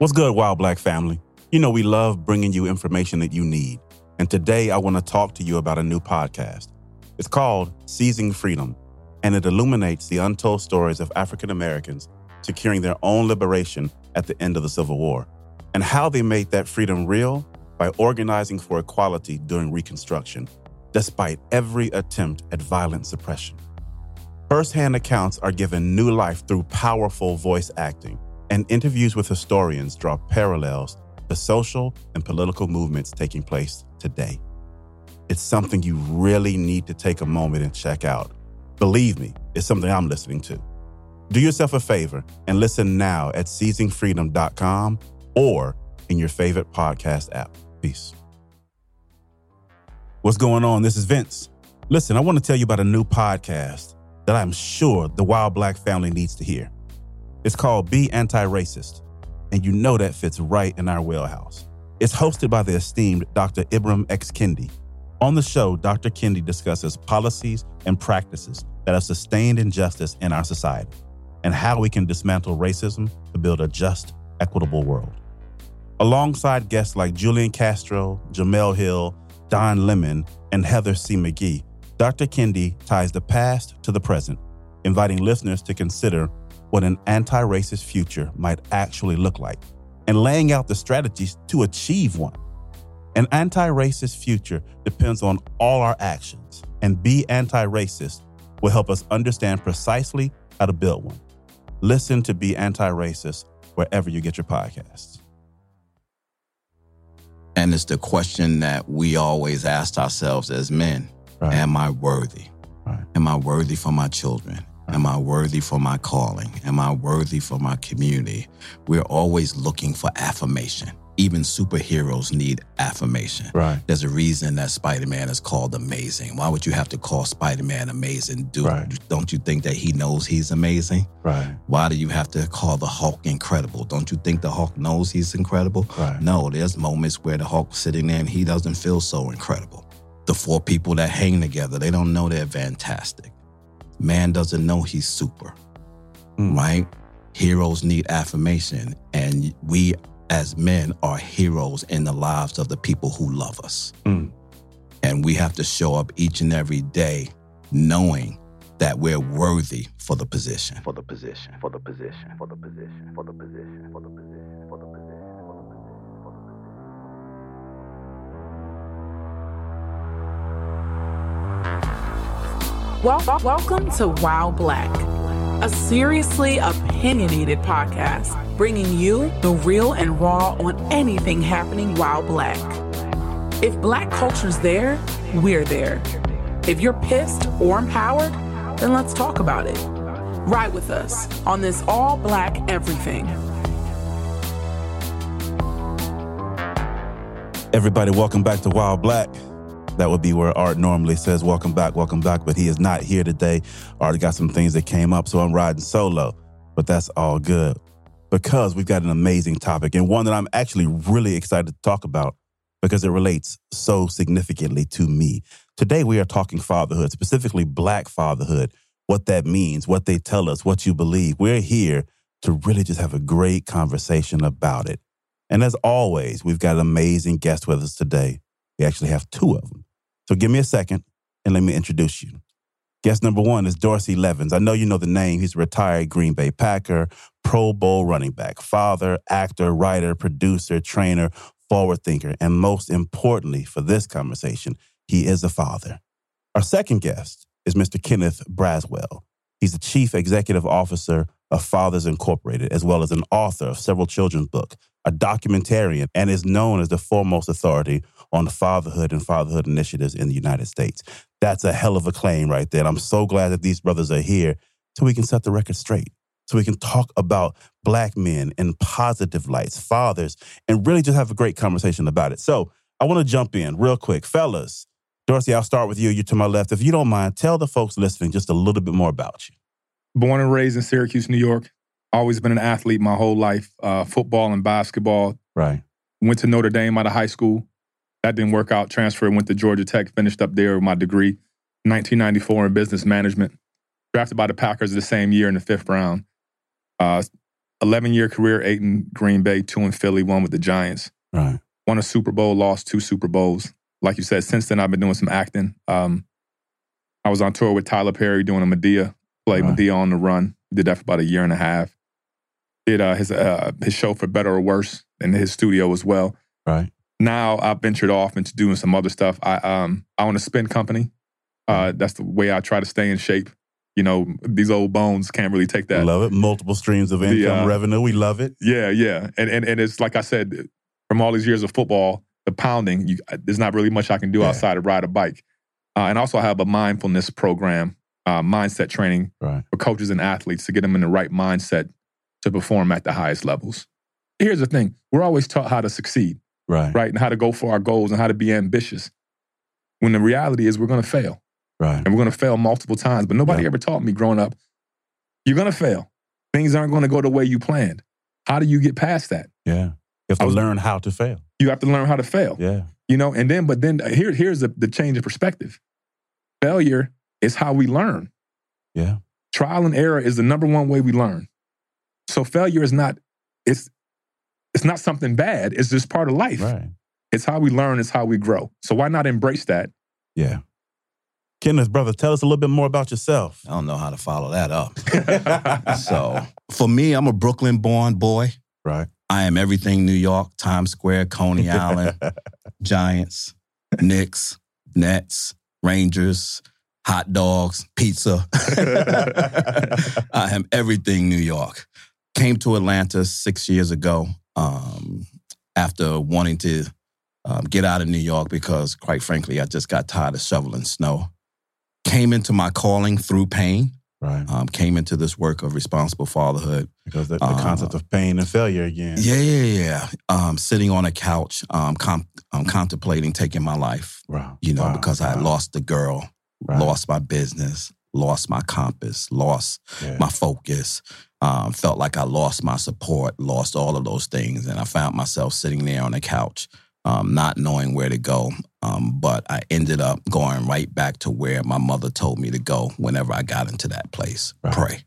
What's good, While Black family? You know, we love bringing you information that you need. And today I want to talk to you about a new podcast. It's called Seizing Freedom, and it illuminates the untold stories of African Americans securing their own liberation at the end of the Civil War and how they made that freedom real by organizing for equality during Reconstruction, despite every attempt at violent suppression. First hand accounts are given new life through powerful voice acting and interviews with historians draw parallels to social and political movements taking place today. It's something you really need to take a moment and check out. Believe me, it's something I'm listening to. Do yourself a favor and listen now at seizingfreedom.com or in your favorite podcast app. Peace. What's going on? This is Vince. Listen, I want to tell you about a new podcast that I'm sure the While Black family needs to hear. It's called Be Anti Racist, and you know that fits right in our wheelhouse. It's hosted by the esteemed Dr. Ibram X. Kendi. On the show, Dr. Kendi discusses policies and practices that have sustained injustice in our society and how we can dismantle racism to build a just, equitable world. Alongside guests like Julian Castro, Jemele Hill, Don Lemon, and Heather C. McGhee, Dr. Kendi ties the past to the present, inviting listeners to consider what an anti racist future might actually look like and laying out the strategies to achieve one. An anti racist future depends on all our actions, and Be Anti Racist will help us understand precisely how to build one. Listen to Be Anti Racist wherever you get your podcasts. And it's the question that we always ask ourselves as men Right. Am I worthy? Right. Am I worthy for my children? Am I worthy for my calling? Am I worthy for my community? We're always looking for affirmation. Even superheroes need affirmation. Right. There's a reason that Spider Man is called amazing. Why would you have to call Spider Man amazing? Do, Right. Don't you think that he knows he's amazing? Right. Why do you have to call the Hulk incredible? Don't you think the Hulk knows he's incredible? Right. No, there's moments where the Hulk's sitting there and he doesn't feel so incredible. The four people that hang together, they don't know they're fantastic. Man doesn't know he's super, Mm. right? Heroes need affirmation, and we as men are heroes in the lives of the people who love us. Mm. And we have to show up each and every day knowing that we're worthy for the position. For the position. For the position. For the position. For the position. For the position. For the position. For the position. Wel- welcome to While Black, a seriously opinionated podcast bringing you the real and raw on anything happening while black. If black culture's there, we're there. If you're pissed or empowered, then let's talk about it. Ride with us on this all black everything. Everybody, welcome back to While Black. That would be where Art normally says, Welcome back, welcome back. But he is not here today. Art got some things that came up, so I'm riding solo. But that's all good because we've got an amazing topic and one that I'm actually really excited to talk about because it relates so significantly to me. Today, we are talking fatherhood, specifically Black fatherhood, what that means, what they tell us, what you believe. We're here to really just have a great conversation about it. And as always, we've got an amazing guest with us today. We actually have two of them. So give me a second and let me introduce you. Guest number one is Dorsey Levens. I know you know the name. He's a retired Green Bay Packer, Pro Bowl running back, father, actor, writer, producer, trainer, forward thinker, and most importantly for this conversation, he is a father. Our second guest is Mr. Kenneth Braswell. He's the chief executive officer of Fathers Incorporated, as well as an author of several children's books, a documentarian, and is known as the foremost authority on fatherhood and fatherhood initiatives in the United States. That's a hell of a claim right there. And I'm so glad that these brothers are here so we can set the record straight. So we can talk about black men in positive lights, fathers, and really just have a great conversation about it. So I want to jump in real quick. Fellas, Dorsey, I'll start with you. You're to my left. If you don't mind, tell the folks listening just a little bit more about you. Born and raised in Syracuse, New York. Always been an athlete my whole life, uh, football and basketball. Right. Went to Notre Dame out of high school. That didn't work out. Transferred, went to Georgia Tech, finished up there with my degree, 1994 in business management. Drafted by the Packers the same year in the fifth round. Uh, 11 year career, eight in Green Bay, two in Philly, one with the Giants. Right. Won a Super Bowl, lost two Super Bowls. Like you said, since then I've been doing some acting. Um, I was on tour with Tyler Perry doing a Madea played Right. Madea on the Run. Did that for about a year and a half. Did uh, his uh, his show for Better or Worse in his studio as well. Right. Now I've ventured off into doing some other stuff. I um I own a spin company. Uh, that's the way I try to stay in shape. You know, these old bones can't really take that. Love it. Multiple streams of income uh, revenue. We love it. Yeah, yeah, and and and it's like I said, from all these years of football, the pounding, you, there's not really much I can do Yeah. outside of ride a bike. Uh, and also, I have a mindfulness program, uh, mindset training Right. for coaches and athletes to get them in the right mindset to perform at the highest levels. Here's the thing: we're always taught how to succeed, Right. right, and how to go for our goals and how to be ambitious. When the reality is, we're going to fail, Right. and we're going to fail multiple times. But nobody Yeah. ever taught me growing up. You're going to fail. Things aren't going to go the way you planned. How do you get past that? Yeah. You have to was- learn how to fail. You have to learn how to fail. Yeah. You know, and then, but then uh, here, here's the, the change of perspective. Failure is how we learn. Yeah. Trial and error is the number one way we learn. So failure is not, it's it's not something bad. It's just part of life. Right. It's how we learn, it's how we grow. So why not embrace that? Yeah. Kenneth, brother, tell us a little bit more about yourself. I don't know how to follow that up. so for me, I'm a Brooklyn born boy. Right. I am everything New York, Times Square, Coney Island, Giants, Knicks, Nets, Rangers, hot dogs, pizza. I am everything New York. Came to Atlanta six years ago um, after wanting to um, get out of New York because, quite frankly, I just got tired of shoveling snow. Came into my calling through pain. Right. Um, came into this work of responsible fatherhood Because the, the Uh, concept of pain and failure again. yeah, yeah, yeah. Um, sitting on a couch, um, com- um, contemplating taking my life. Wow. You know, Wow. because I had lost the girl, Right. lost my business, lost my compass, lost Yeah. my focus. Um, felt like I lost my support, lost all of those things, and I found myself sitting there on the couch, um, not knowing where to go. Um, but I ended up going right back to where my mother told me to go whenever I got into that place. Right. Pray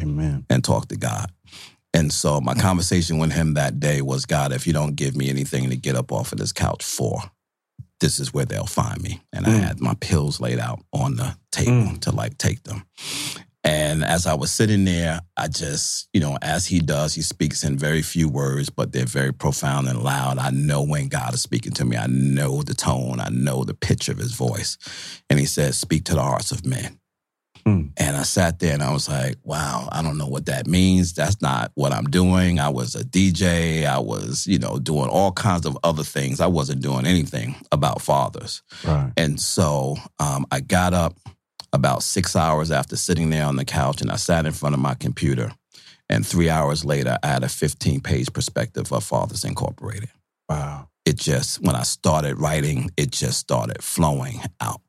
Amen. and talk to God. And so my conversation with him that day was God, if you don't give me anything to get up off of this couch for, this is where they'll find me. And I Mm. had my pills laid out on the table Mm. to like take them. And as I was sitting there, I just, you know, as he does, he speaks in very few words, but they're very profound and loud. I know when God is speaking to me. I know the tone. I know the pitch of his voice. And he says, Speak to the hearts of men. Mm. And I sat there and I was like, wow, I don't know what that means. That's not what I'm doing. I was a DJ. I was, you know, doing all kinds of other things. I wasn't doing anything about fathers. Right. And so um, I got up about six hours after sitting there on the couch and I sat in front of my computer. And three hours later, I had a 15 page perspective of Fathers Incorporated. Wow. It just, when I started writing, it just started flowing out.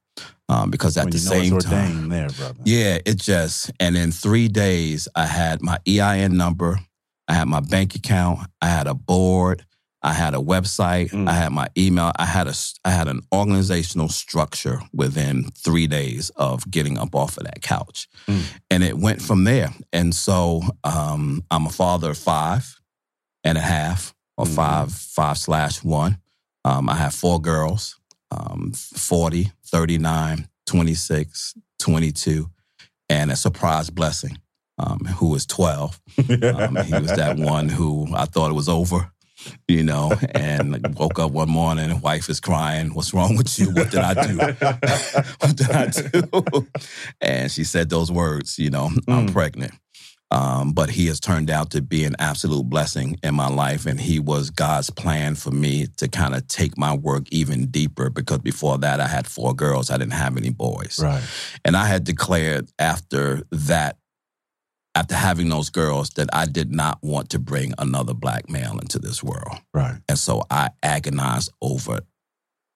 Um, because at when the same time, there, brother. yeah, it just, and in three days, I had my EIN number, I had my bank account, I had a board, I had a website, Mm. I had my email, I had a, I had an organizational structure within three days of getting up off of that couch, Mm. and it went from there. And so, um, I'm a father of five and a half, or Mm. five, five slash one. Um, I have four girls, um, 40, 39, 26, 22, and a surprise blessing, um, who was 12. Um, he was that one who I thought it was over, you know, and woke up one morning wife is crying, What's wrong with you? What did I do? what did I do? and she said those words, you know, I'm Mm. pregnant. Um, but he has turned out to be an absolute blessing in my life. And he was God's plan for me to kind of take my work even deeper because before that, I had four girls. I didn't have any boys. Right. And I had declared after that, after having those girls, that I did not want to bring another black male into this world. Right. And so I agonized over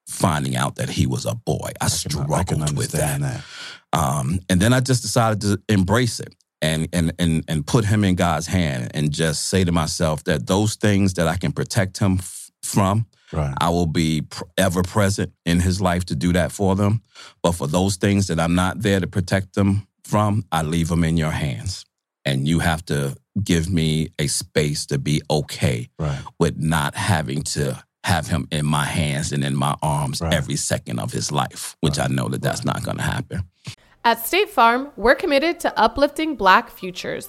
finding out that he was a boy. I, I can, struggled I can with that. that. Um, and then I just decided to embrace it and and and and put him in God's hand and just say to myself that those things that I can protect him f- from, Right. I will be pr- ever present in his life to do that for them. But for those things that I'm not there to protect them from, I leave them in your hands. And you have to give me a space to be okay Right. with not having to have him in my hands and in my arms Right. every second of his life, which I know that that's not going to happen. At State Farm, we're committed to uplifting Black futures.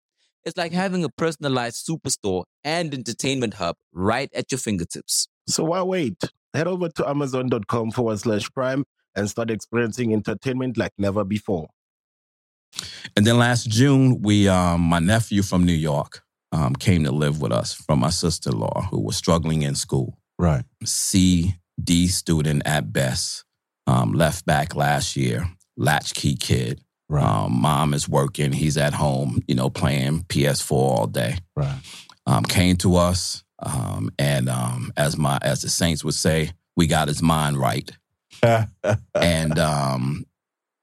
It's like having a personalized superstore and entertainment hub right at your fingertips. So why wait? Head over to amazon.com forward slash prime and start experiencing entertainment like never before. And then last June, we um, my nephew from New York um, came to live with us from my sister-in-law who was struggling in school. Right. C D student at best. Um, left back last year. Latchkey kid. Right. Um, mom is working. He's at home, you know, playing PS4 all day. right. Um, came to us, um, and um, as my as the saints would say, we got his mind right, and um,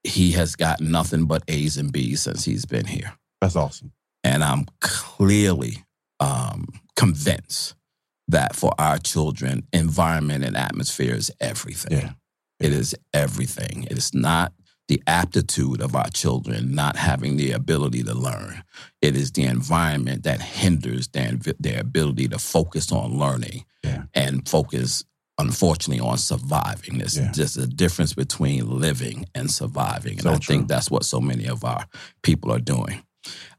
he has got nothing but A's and B's since he's been here. That's awesome. And I'm clearly um, convinced that for our children, environment and atmosphere is everything. Yeah. It is everything. It is not the aptitude of our children not having the ability to learn. It is the environment that hinders their, their ability to focus on learning Yeah. and focus, unfortunately, on surviving. There's Yeah. just a difference between living and surviving. And So I true. think that's what so many of our people are doing.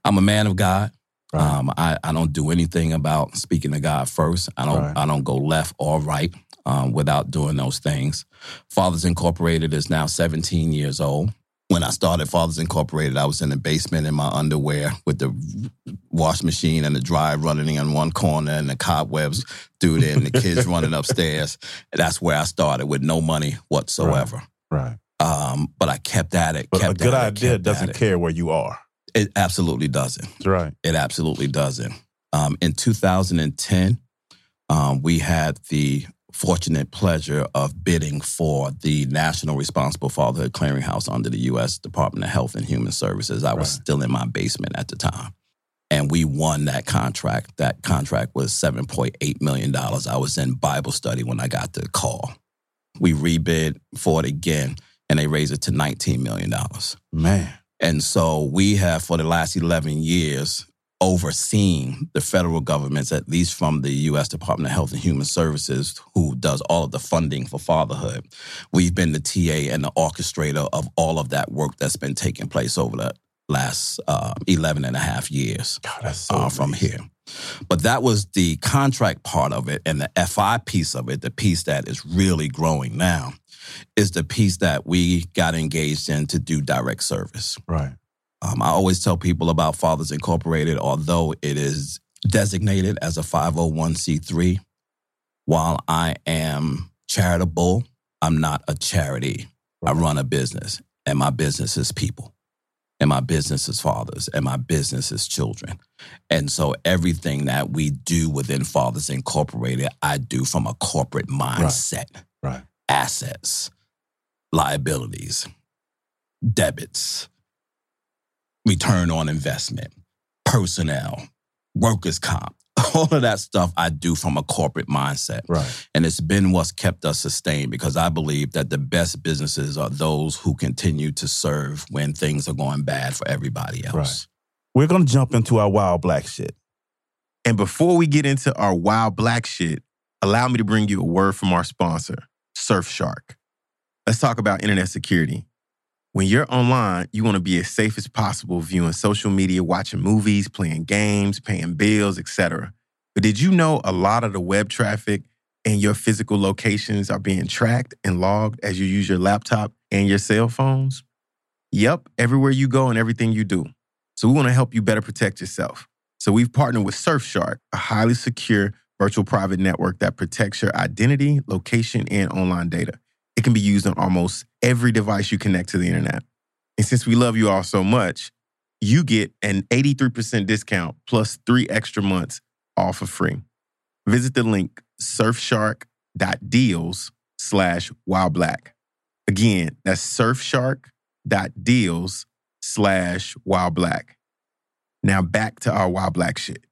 I'm a man of God. Right. Um, I, I don't do anything about speaking to God first. I don't Right. I don't go left or right um, without doing those things. Fathers Incorporated is now 17 years old. When I started Fathers Incorporated, I was in the basement in my underwear with the wash machine and the dryer running in one corner and the cobwebs through there and the kids running upstairs. That's where I started with no money whatsoever. Right. Um, but I kept at it. But a good it, idea kept doesn't care where you are. It absolutely doesn't. That's right. It absolutely doesn't. Um, in 2010, um, we had the fortunate pleasure of bidding for the National Responsible Fatherhood Clearinghouse under the U.S. Department of Health and Human Services. I was Right. still in my basement at the time. And we won that contract. That contract was $7.8 million. I was in Bible study when I got the call. We rebid for it again, and they raised it to $19 million. Man. And so we have, for the last 11 years, overseeing the federal governments, at least from the U.S. Department of Health and Human Services, who does all of the funding for fatherhood. We've been the TA and the orchestrator of all of that work that's been taking place over the last uh, 11 and a half years God, that's so uh, from here. But that was the contract part of it. And the FI piece of it, the piece that is really growing now, is the piece that we got engaged in to do direct service. Right. Um, I always tell people about Fathers Incorporated, although it is designated as a 501c3, while I am charitable, I'm not a charity. I run a business, and my business is people, and my business is fathers, and my business is children. And so everything that we do within Fathers Incorporated, I do from a corporate mindset Right. assets, liabilities, debits, return on investment, personnel, workers' comp. All of that stuff I do from a corporate mindset. Right. And it's been what's kept us sustained because I believe that the best businesses are those who continue to serve when things are going bad for everybody else. Right. We're gonna jump into our wild black shit. And before we get into our wild black shit, allow me to bring you a word from our sponsor, Surfshark. Let's talk about internet security. When you're online, you want to be as safe as possible viewing social media, watching movies, playing games, paying bills, etc. But did you know a lot of the web traffic and your physical locations are being tracked and logged as you use your laptop and your cell phones? Yep, everywhere you go and everything you do. So we want to help you better protect yourself. So we've partnered with Surfshark, a highly secure virtual private network that protects your identity, location, and online data. It can be used on almost every device you connect to the internet. And since we love you all so much, you get an 83% discount plus three extra months all for free. Visit the link surfshark.deals slash whileblack. Again, that's surfshark.deals slash whileblack. Now back to our wild black shit.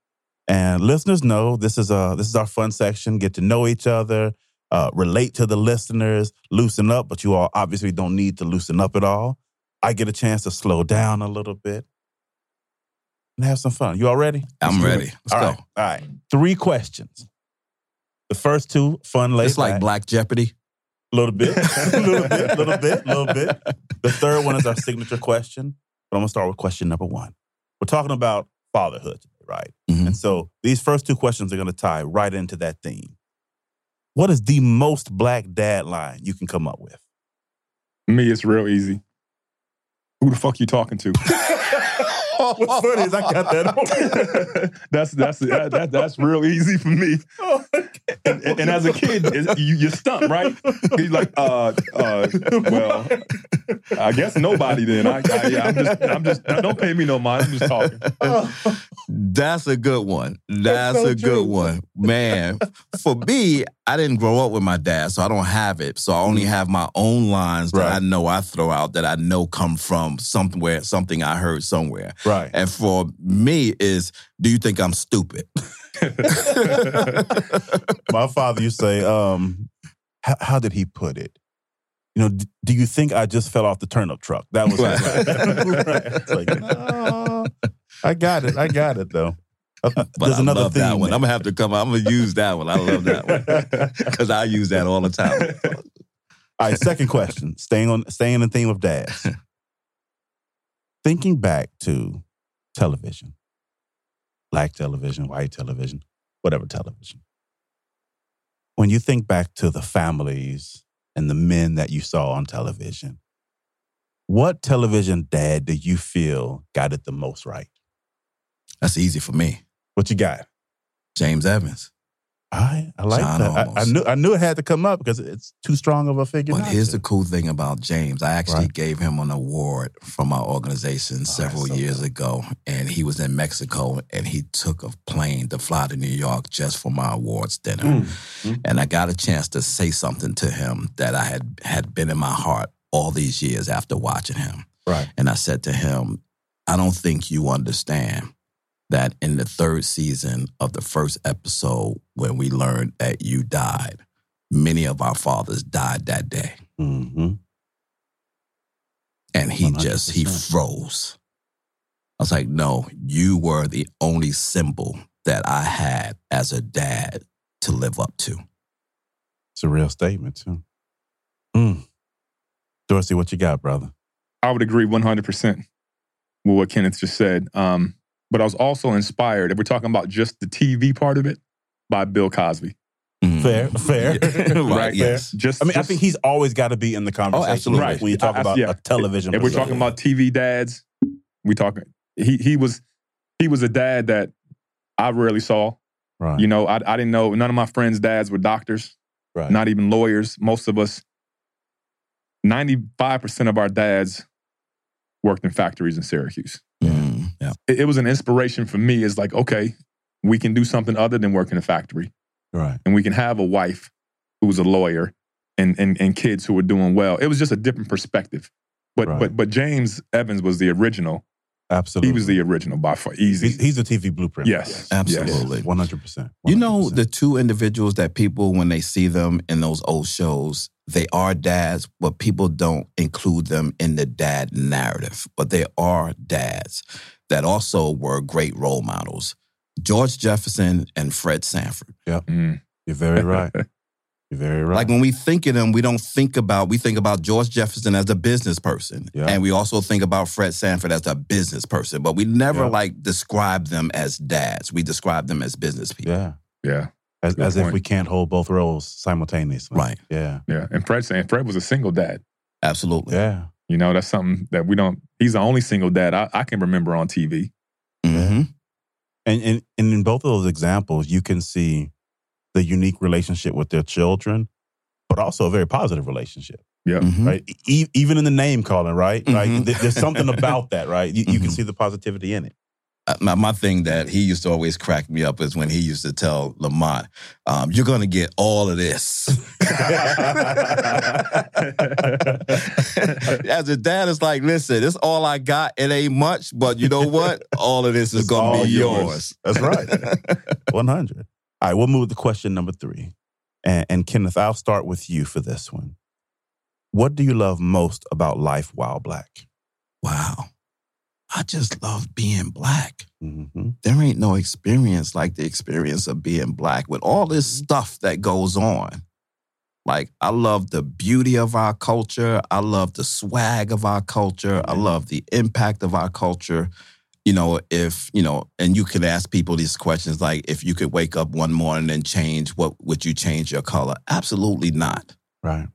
And listeners know this is a this is our fun section. Get to know each other, uh, relate to the listeners, loosen up. But you all obviously don't need to loosen up at all. I get a chance to slow down a little bit and have some fun. You all ready? I'm ready. Let's All go. right. All right. Three questions. The first two, fun, laid It's like back. Black Jeopardy. A little bit, a little bit, a little bit, a little bit. The third one is our signature question, but I'm gonna start with question number one. We're talking about fatherhood, today, right? Mhm. And so these first two questions are gonna tie right into that theme. What is the most black dad line you can come up with? Me, it's real easy. Who the fuck you talking to? What's funny is I got that that's that's that, that, that's real easy for me. And, and- and as a kid, you you stumped, right? He's like, uh, uh, well, I guess nobody. Then I, I yeah, I'm just I'm just don't pay me no mind. I'm just talking. That's a good one. That's so a true. good one. Man, for me, I didn't grow up with my dad, so I don't have it. So I only have my own lines that Right. I know I throw out that I know come from somewhere, something I heard somewhere. Right. And for me is, do you think I'm stupid? My father used to say, um, how, how did he put it? You know, d- do you think I just fell off the turnip truck? That was his line. Right. Like, no, I got it. I got it though. Uh, But There's I another love thing. that one. I'm gonna have to come. I'm gonna use that one. I love that one because I use that all the time. All right, second question. Staying on staying in the theme of dads. Thinking back to television, black television, white television, whatever television. When you think back to the families and the men that you saw on television, what television dad do you feel got it the most right? That's easy for me. What you got? James Evans. I I like John that. I, I knew I knew it had to come up because it's too strong of a figure. But here's to. the cool thing about James. I actually Right. gave him an award from our organization several so years cool. ago. And he was in Mexico and he took a plane to fly to New York just for my awards dinner. Mm. And I got a chance to say something to him that I had had been in my heart all these years after watching him. right. And I said to him, I don't think you understand that in the third season of the first episode, when we learned that you died, many of our fathers died that day. hmm And he just, he froze. I was like, no, you were the only symbol that I had as a dad to live up to. It's a real statement, too. Mm. Dorsey, what you got, brother? I would agree 100% with what Kenneth just said. Um, but I was also inspired, if we're talking about just the TV part of it, by Bill Cosby. Mhm. Fair, fair. right, Right. yes. Just, I mean, I think he's always got to be in the conversation. Oh, absolutely. Right. When you talk I- I- about yeah. a television, if we're talking about TV dads, we talking he he was he was a dad that I rarely saw. right, You know, I I didn't know none of my friends' dads were doctors, right, not even lawyers. Most of us, ninety five percent of our dads worked in factories in Syracuse. Yeah. It, it was an inspiration for me. It's like okay, we can do something other than work in a factory, right, and we can have a wife who's a lawyer and and and kids who are doing well. It was just a different perspective. But Right. but but James Evans was the original. absolutely. He was the original by far. Easy. He's, he's the TV blueprint. Yes. Absolutely. one hundred percent. You know, the two individuals that people, when they see them in those old shows, they are dads, but people don't include them in the dad narrative. But they are dads that also were great role models. George Jefferson and Fred Sanford. Mm. You're very right. You're very right. Like when we think of them, we don't think about, we think about George Jefferson as a business person. Yeah. And we also think about Fred Sanford as a business person, but we never Yeah. like describe them as dads. We describe them as business people. yeah, Yeah. as, as if we can't hold both roles simultaneously. Right. Yeah. Yeah. And Fred saying Fred was a single dad. Absolutely. Yeah. You know, that's something that we don't. He's the only single dad I, I can remember on TV. hmm And, and and in both of those examples, you can see the unique relationship with their children, but also a very positive relationship, Yeah. Mhm. right? E- even in the name calling, right? Like Mhm. th- there's something about that, right? You, you can Mhm. see the positivity in it. Uh, My, my thing that he used to always crack me up is when he used to tell Lamont, um, "You're going to get all of this." As a dad, it's like, listen, it's all I got. It ain't much, but you know what? All of this is It's gonna be yours. yours. That's right. 100. All right, we'll move to question number three. And, and Kenneth, I'll start with you for this one. What do you love most about life while black? wow, I just love being black. Mm-hmm. there ain't no experience like the experience of being black with all this stuff that goes on. Like, I love the beauty of our culture. I love the swag of our culture. I love the impact of our culture. You know, if, you know, and you can ask people these questions like, if you could wake up one morning and change, what would you change your color? Absolutely not. Right.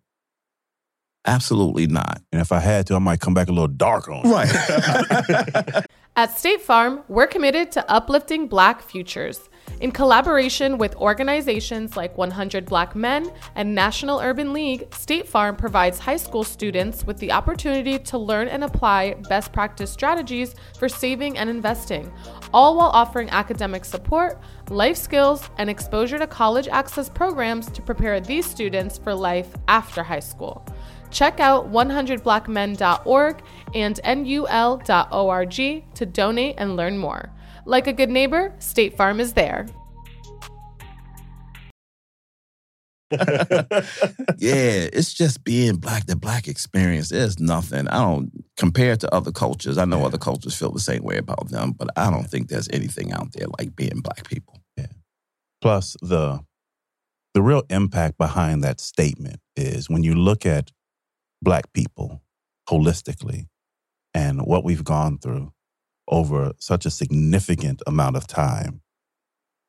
Absolutely not. And if I had to, I might come back a little dark on it. Right. At State Farm, we're committed to uplifting Black futures. In collaboration with organizations like 100 Black Men and National Urban League, State Farm provides high school students with the opportunity to learn and apply best practice strategies for saving and investing, all while offering academic support, life skills, and exposure to college access programs to prepare these students for life after high school. Check out 100blackmen.org and nul.org to donate and learn more. Like a good neighbor, State Farm is there. yeah, it's just being black. The black experience. There's nothing. I don't compare to other cultures. I know Yeah. other cultures feel the same way about them, but I don't think there's anything out there like being black people. Yeah. Plus, the the real impact behind that statement is when you look at black people holistically and what we've gone through over such a significant amount of time,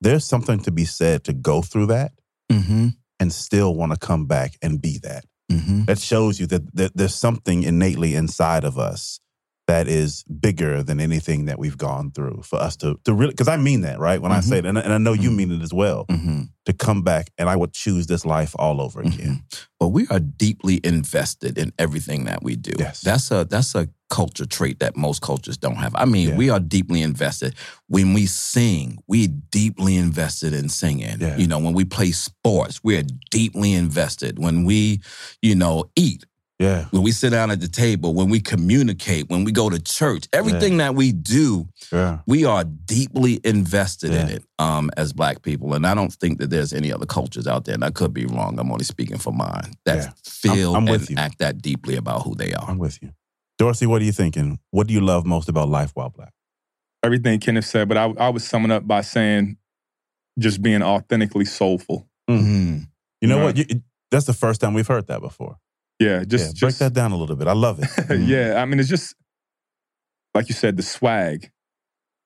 there's something to be said to go through that Mm-hmm. and still want to come back and be that. Mm-hmm. That shows you that, that there's something innately inside of us that is bigger than anything that we've gone through for us to, to really, because I mean that, right? When I Mhm. say it, and, and I know you Mhm. mean it as well, Mm-hmm. to come back and I would choose this life all over again. But we are deeply invested in everything that we do. Yes. That's a that's a culture trait that most cultures don't have. I mean, Yeah. we are deeply invested. When we sing, we deeply invested in singing. Yeah. You know, when we play sports, we're deeply invested. When we, you know, eat, Yeah. when we sit down at the table, when we communicate, when we go to church, everything that we do, Yeah. we are deeply invested in it um, as black people. And I don't think that there's any other cultures out there, and I could be wrong. I'm only speaking for mine, that Yeah. feel I'm with and you. act that deeply about who they are. I'm with you. Dorsey, what are you thinking? What do you love most about life while black? everything Kenneth said, but I, I would sum it up by saying just being authentically soulful. Mhm. You know Right. what? You, that's the first time we've heard that before. Yeah, just yeah, break just that down a little bit. I love it. yeah, I mean, it's just like you said, the swag,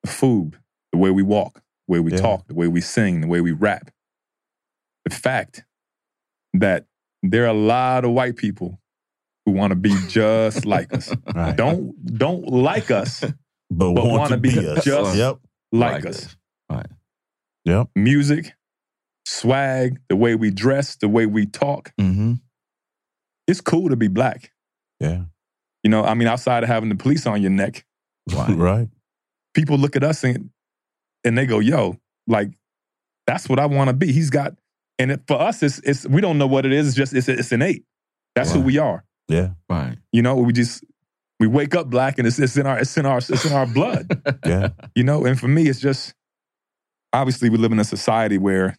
the food, the way we walk, the way we Yeah. talk, the way we sing, the way we rap. The fact that there are a lot of white people who want to be just like us. Right. Don't don't like us but, but want wanna be be us. just yep. like, Like us. us. Yep. Music, swag, the way we dress, the way we talk. Mm-hmm. It's cool to be black. Yeah. You know, I mean, outside of having the police on your neck, Right. people look at us and and they go, "Yo, like that's what I want to be." He's got, and it, for us, it's it's we don't know what it is. It's just it's it's innate. That's who we are. Yeah. Right. You know, we just we wake up black, and it's it's in our it's in our it's in our blood. Yeah. You know, and for me, it's just obviously we live in a society where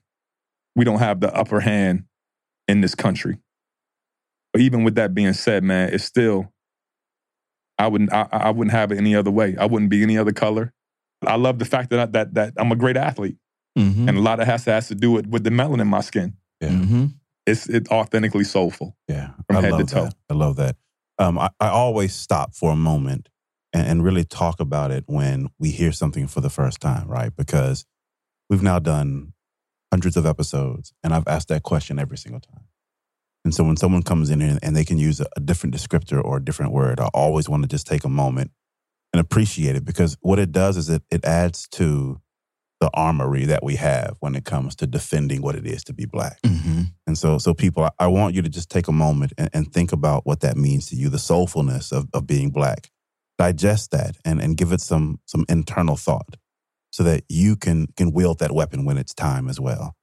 we don't have the upper hand in this country. But even with that being said, man, it's still I wouldn't I, I wouldn't have it any other way. I wouldn't be any other color. I love the fact that I, that that I'm a great athlete, Mm-hmm. and a lot of it has to has to do with with the melanin in my skin. Yeah. Mm-hmm. It's it's authentically soulful. Yeah, From I head to toe. that. I love that. Um, I, I always stop for a moment and, and really talk about it when we hear something for the first time, right? Because we've now done hundreds of episodes, and I've asked that question every single time. And so when someone comes in and, they can use a, a different descriptor or a different word, I always want to just take a moment and appreciate it because what it does is it it adds to the armory that we have when it comes to defending what it is to be black. Mm-hmm. And so, so people, I, I want you to just take a moment and, and think about what that means to you, the soulfulness of, of being black. Digest that and, and give it some some internal thought so that you can can wield that weapon when it's time as well.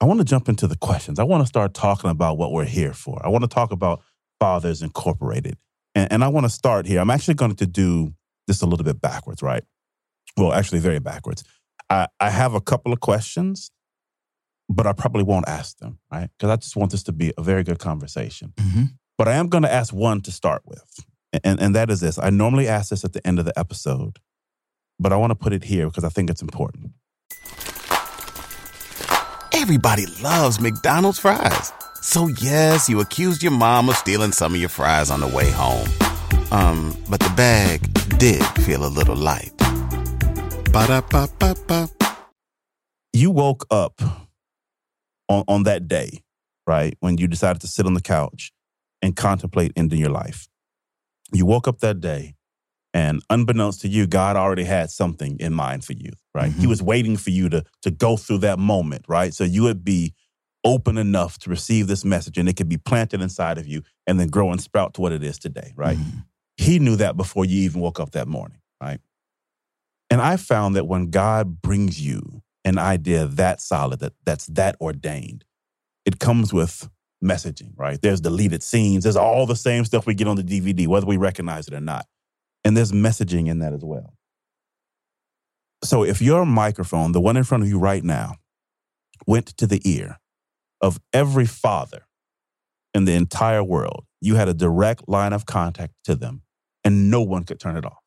I want to jump into the questions. I want to start talking about what we're here for. I want to talk about Fathers Incorporated. And, and I want to start here. I'm actually going to do this a little bit backwards, right? Well, actually, very backwards. I, I have a couple of questions but I probably won't ask them, right? Because I just want this to be a very good conversation. Mm-hmm. But I am going to ask one to start with, and, and that is this. I normally ask this at the end of the episode, but I want to put it here because I think it's important. Everybody loves McDonald's fries. So yes, you accused your mom of stealing some of your fries on the way home. Um, but the bag did feel a little light. Ba-da-ba-ba-ba. You woke up on, on that day, right? When you decided to sit on the couch and contemplate ending your life. You woke up that day, and unbeknownst to you, God already had something in mind for you, right? He Mhm. was waiting for you to, to go through that moment, right? So you would be open enough to receive this message and it could be planted inside of you and then grow and sprout to what it is today, right? Mhm. He knew that before you even woke up that morning, right? And I found that when God brings you an idea that solid, that that's that ordained, it comes with messaging, right? There's deleted scenes, there's all the same stuff we get on the DVD, whether we recognize it or not. And there's messaging in that as well. So if your microphone, the one in front of you right now, went to the ear of every father in the entire world, you had a direct line of contact to them, and no one could turn it off.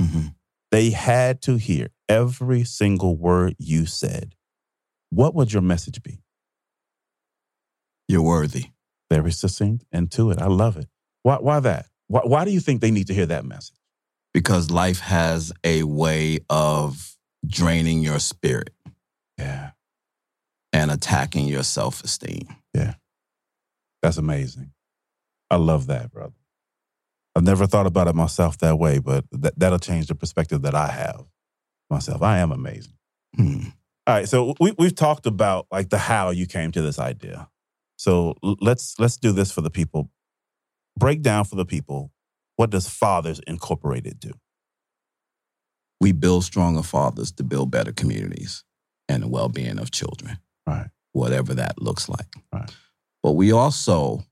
Mm-hmm. They had to hear every single word you said. What would your message be? You're worthy. Very succinct and to it. I love it. Why, why that? Why, why do you think they need to hear that message? Because life has a way of draining your spirit Yeah, and attacking your self esteem. Yeah. That's amazing. I love that, brother. I've never thought about it myself that way, but that, that'll change the perspective that I have myself. I am amazing. Hmm. All right, so we we've talked about like the how you came to this idea. So let's let's do this for the people. Break down for the people. What does Fathers Incorporated do? We build stronger fathers to build better communities and the well being of children, Right, whatever that looks like. Right. But we also,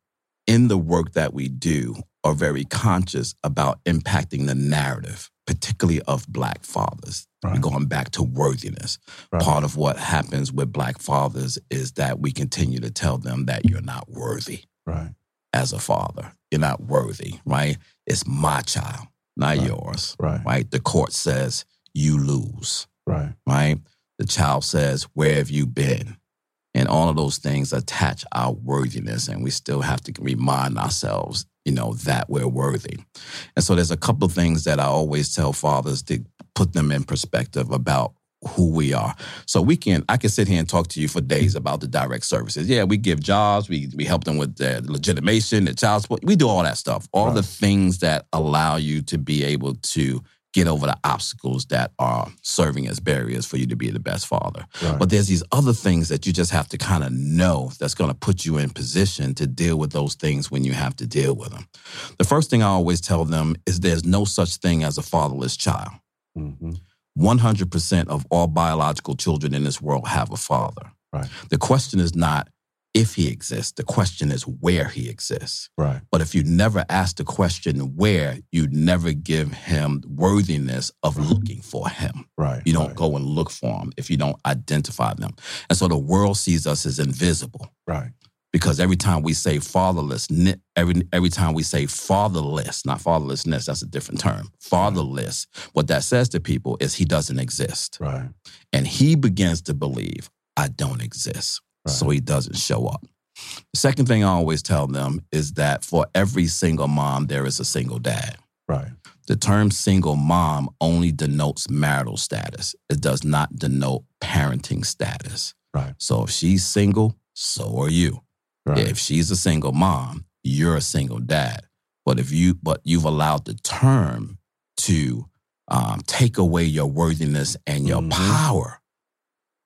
in the work that we do, are very conscious about impacting the narrative, particularly of Black fathers. Right. Going back to worthiness. right, Part of what happens with Black fathers is that we continue to tell them that you're not worthy right, as a father. You're not worthy, right? It's my child, not Right. yours, right, right? The court says you lose, Right. right? The child says, Where have you been? And all of those things attach our worthiness, and we still have to remind ourselves, you know, that we're worthy. And so there's a couple of things that I always tell fathers to put them in perspective about who we are. So we can I can sit here and talk to you for days about the direct services. Yeah, we give jobs, we we help them with the legitimation, the child support. We do all that stuff. All the things that allow you to be able to get over the obstacles that are serving as barriers for you to be the best father. Right. But there's these other things that you just have to kind of know that's going to put you in position to deal with those things when you have to deal with them. The first thing I always tell them is there's no such thing as a fatherless child. Mhm. 100% of all biological children in this world have a father. Right. The question is not if he exists, the question is where he exists. Right. But if you never ask the question where, you never give him worthiness of looking for him. Right. You don't right. go and look for them if you don't identify them. And so the world sees us as invisible Right. Because every time we say fatherless, every every time we say fatherless, not fatherlessness, that's a different term. Fatherless, what that says to people is he doesn't exist, Right. and he begins to believe I don't exist, so he doesn't show up. The second thing I always tell them is that for every single mom, there is a single dad. Right. The term single mom only denotes marital status. It does not denote parenting status. Right. So if she's single, so are you. Right. If she's a single mom, you're a single dad. But if you but you've allowed the term to um, take away your worthiness and your Mhm. power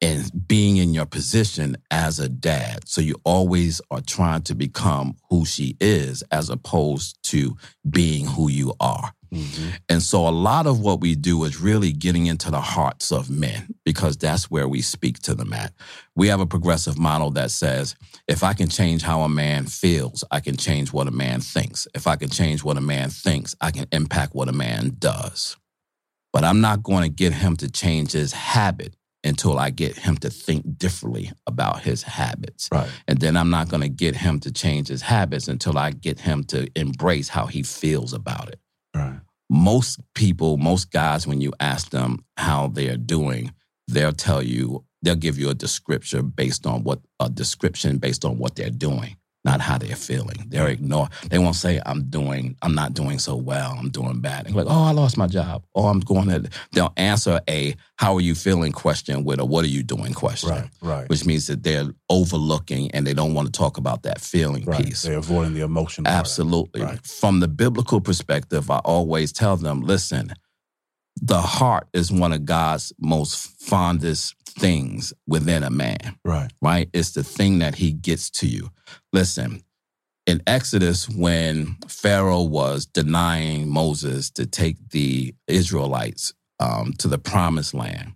and being in your position as a dad. So you always are trying to become who she is as opposed to being who you are. Mhm. And so a lot of what we do is really getting into the hearts of men because that's where we speak to them at. We have a progressive model that says if I can change how a man feels, I can change what a man thinks. If I can change what a man thinks, I can impact what a man does. But I'm not going to get him to change his habit until I get him to think differently about his habits. Right. And then I'm not going to get him to change his habits until I get him to embrace how he feels about it. Most people, most guys, when you ask them how they're doing, they'll tell you, they'll give you a description based on what a description based on what they're doing, not how they're feeling. They're ignore. They won't say, "I'm doing, I'm not doing so well. I'm doing bad." They're like, "Oh, I lost my job. Oh, I'm going to." They'll answer a "How are you feeling?" question with a "What are you doing?" question, Right. Right. which means that they're overlooking and they don't want to talk about that feeling right. piece. They're avoiding the emotion. Absolutely. Right. From the biblical perspective, I always tell them listen, the heart is one of God's most fondest things within a man, Right. right? It's the thing that he gets to you. Listen, in Exodus, when Pharaoh was denying Moses to take the Israelites um, to the promised land,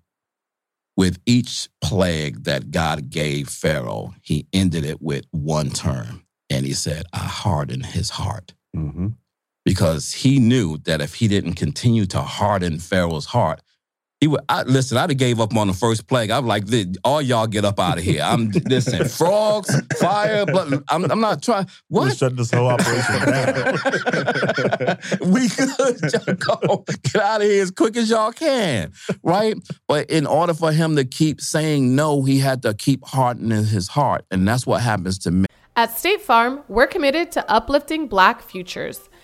with each plague that God gave Pharaoh, he ended it with one term. And he said, I hardened his heart. Mm-hmm. Because he knew that if he didn't continue to harden Pharaoh's heart, he would I, listen. I'd have gave up on the first plague. I'm like, all y'all get up out of here. I'm listen, frogs, fire, but I'm, I'm not trying. We're What? shutting this whole operation down. we could just go get out of here as quick as y'all can, right? But in order for him to keep saying no, he had to keep hardening his heart, and that's what happens to me. At State Farm, we're committed to uplifting Black futures.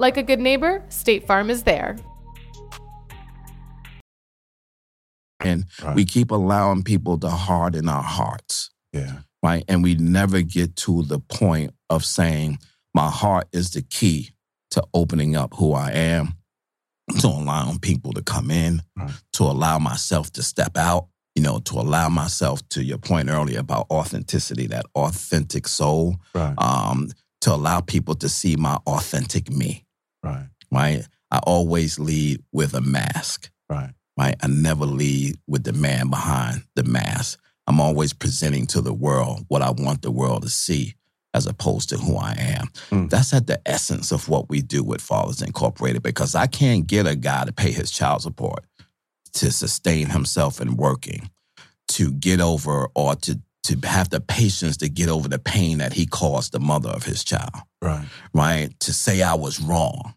Like a good neighbor, State Farm is there. And Right. we keep allowing people to harden our hearts, Yeah. right? And we never get to the point of saying, my heart is the key to opening up who I am, to allowing people to come in, Right. to allow myself to step out, you know, to allow myself to your point earlier about authenticity, that authentic soul, Right. um, to allow people to see my authentic me, Right. right? I always lead with a mask. Right. right? I never lead with the man behind the mask. I'm always presenting to the world what I want the world to see as opposed to who I am. Mm. That's at the essence of what we do with Fathers Incorporated because I can't get a guy to pay his child support to sustain himself in working, to get over or to to have the patience to get over the pain that he caused the mother of his child Right. right? To say I was wrong.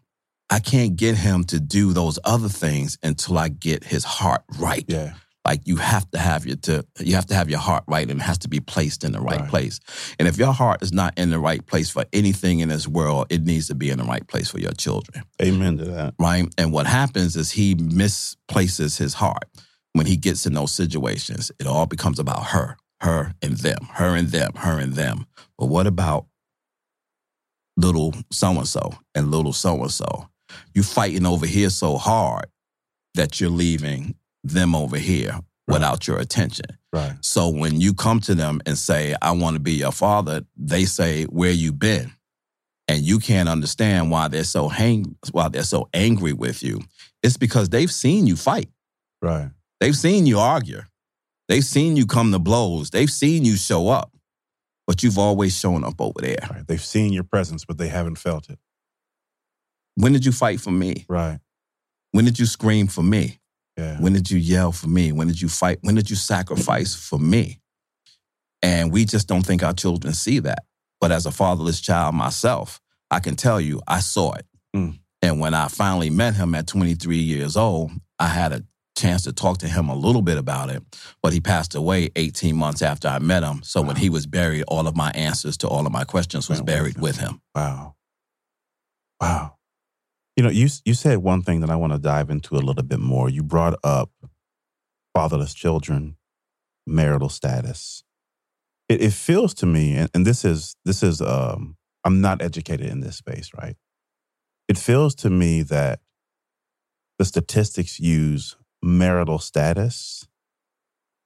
I can't get him to do those other things until I get his heart right. Yeah. Like you have to have your to you have to have your heart right and it has to be placed in the right, Right. place. And if your heart is not in the right place for anything in this world, it needs to be in the right place for your children. Amen to that. Right. And what happens is he misplaces his heart when he gets in those situations. It all becomes about her, her and them, her and them, her and them. But what about little so and so and little so and so? You fighting over here so hard that you're leaving them over here without your attention. Right. So when you come to them and say, I want to be your father, they say, Where you been? And you can't understand why they're so hang why they're so angry with you. It's because they've seen you fight. Right. They've seen you argue. They've seen you come to blows. They've seen you show up. But you've always shown up over there. Right. They've seen your presence, but they haven't felt it. When did you fight for me? Right. When did you scream for me? Yeah. When did you yell for me? When did you fight? When did you sacrifice for me? And we just don't think our children see that. But as a fatherless child myself, I can tell you, I saw it. Mm. And when I finally met him at 23 years old, I had a chance to talk to him a little bit about it. But he passed away 18 months after I met him. So when he was buried, all of my answers to all of my questions was buried with him. Wow. Wow. You know, you you said one thing that I want to dive into a little bit more. You brought up fatherless children, marital status. It, it feels to me, and, and this is this is um, I'm not educated in this space, right? It feels to me that the statistics use marital status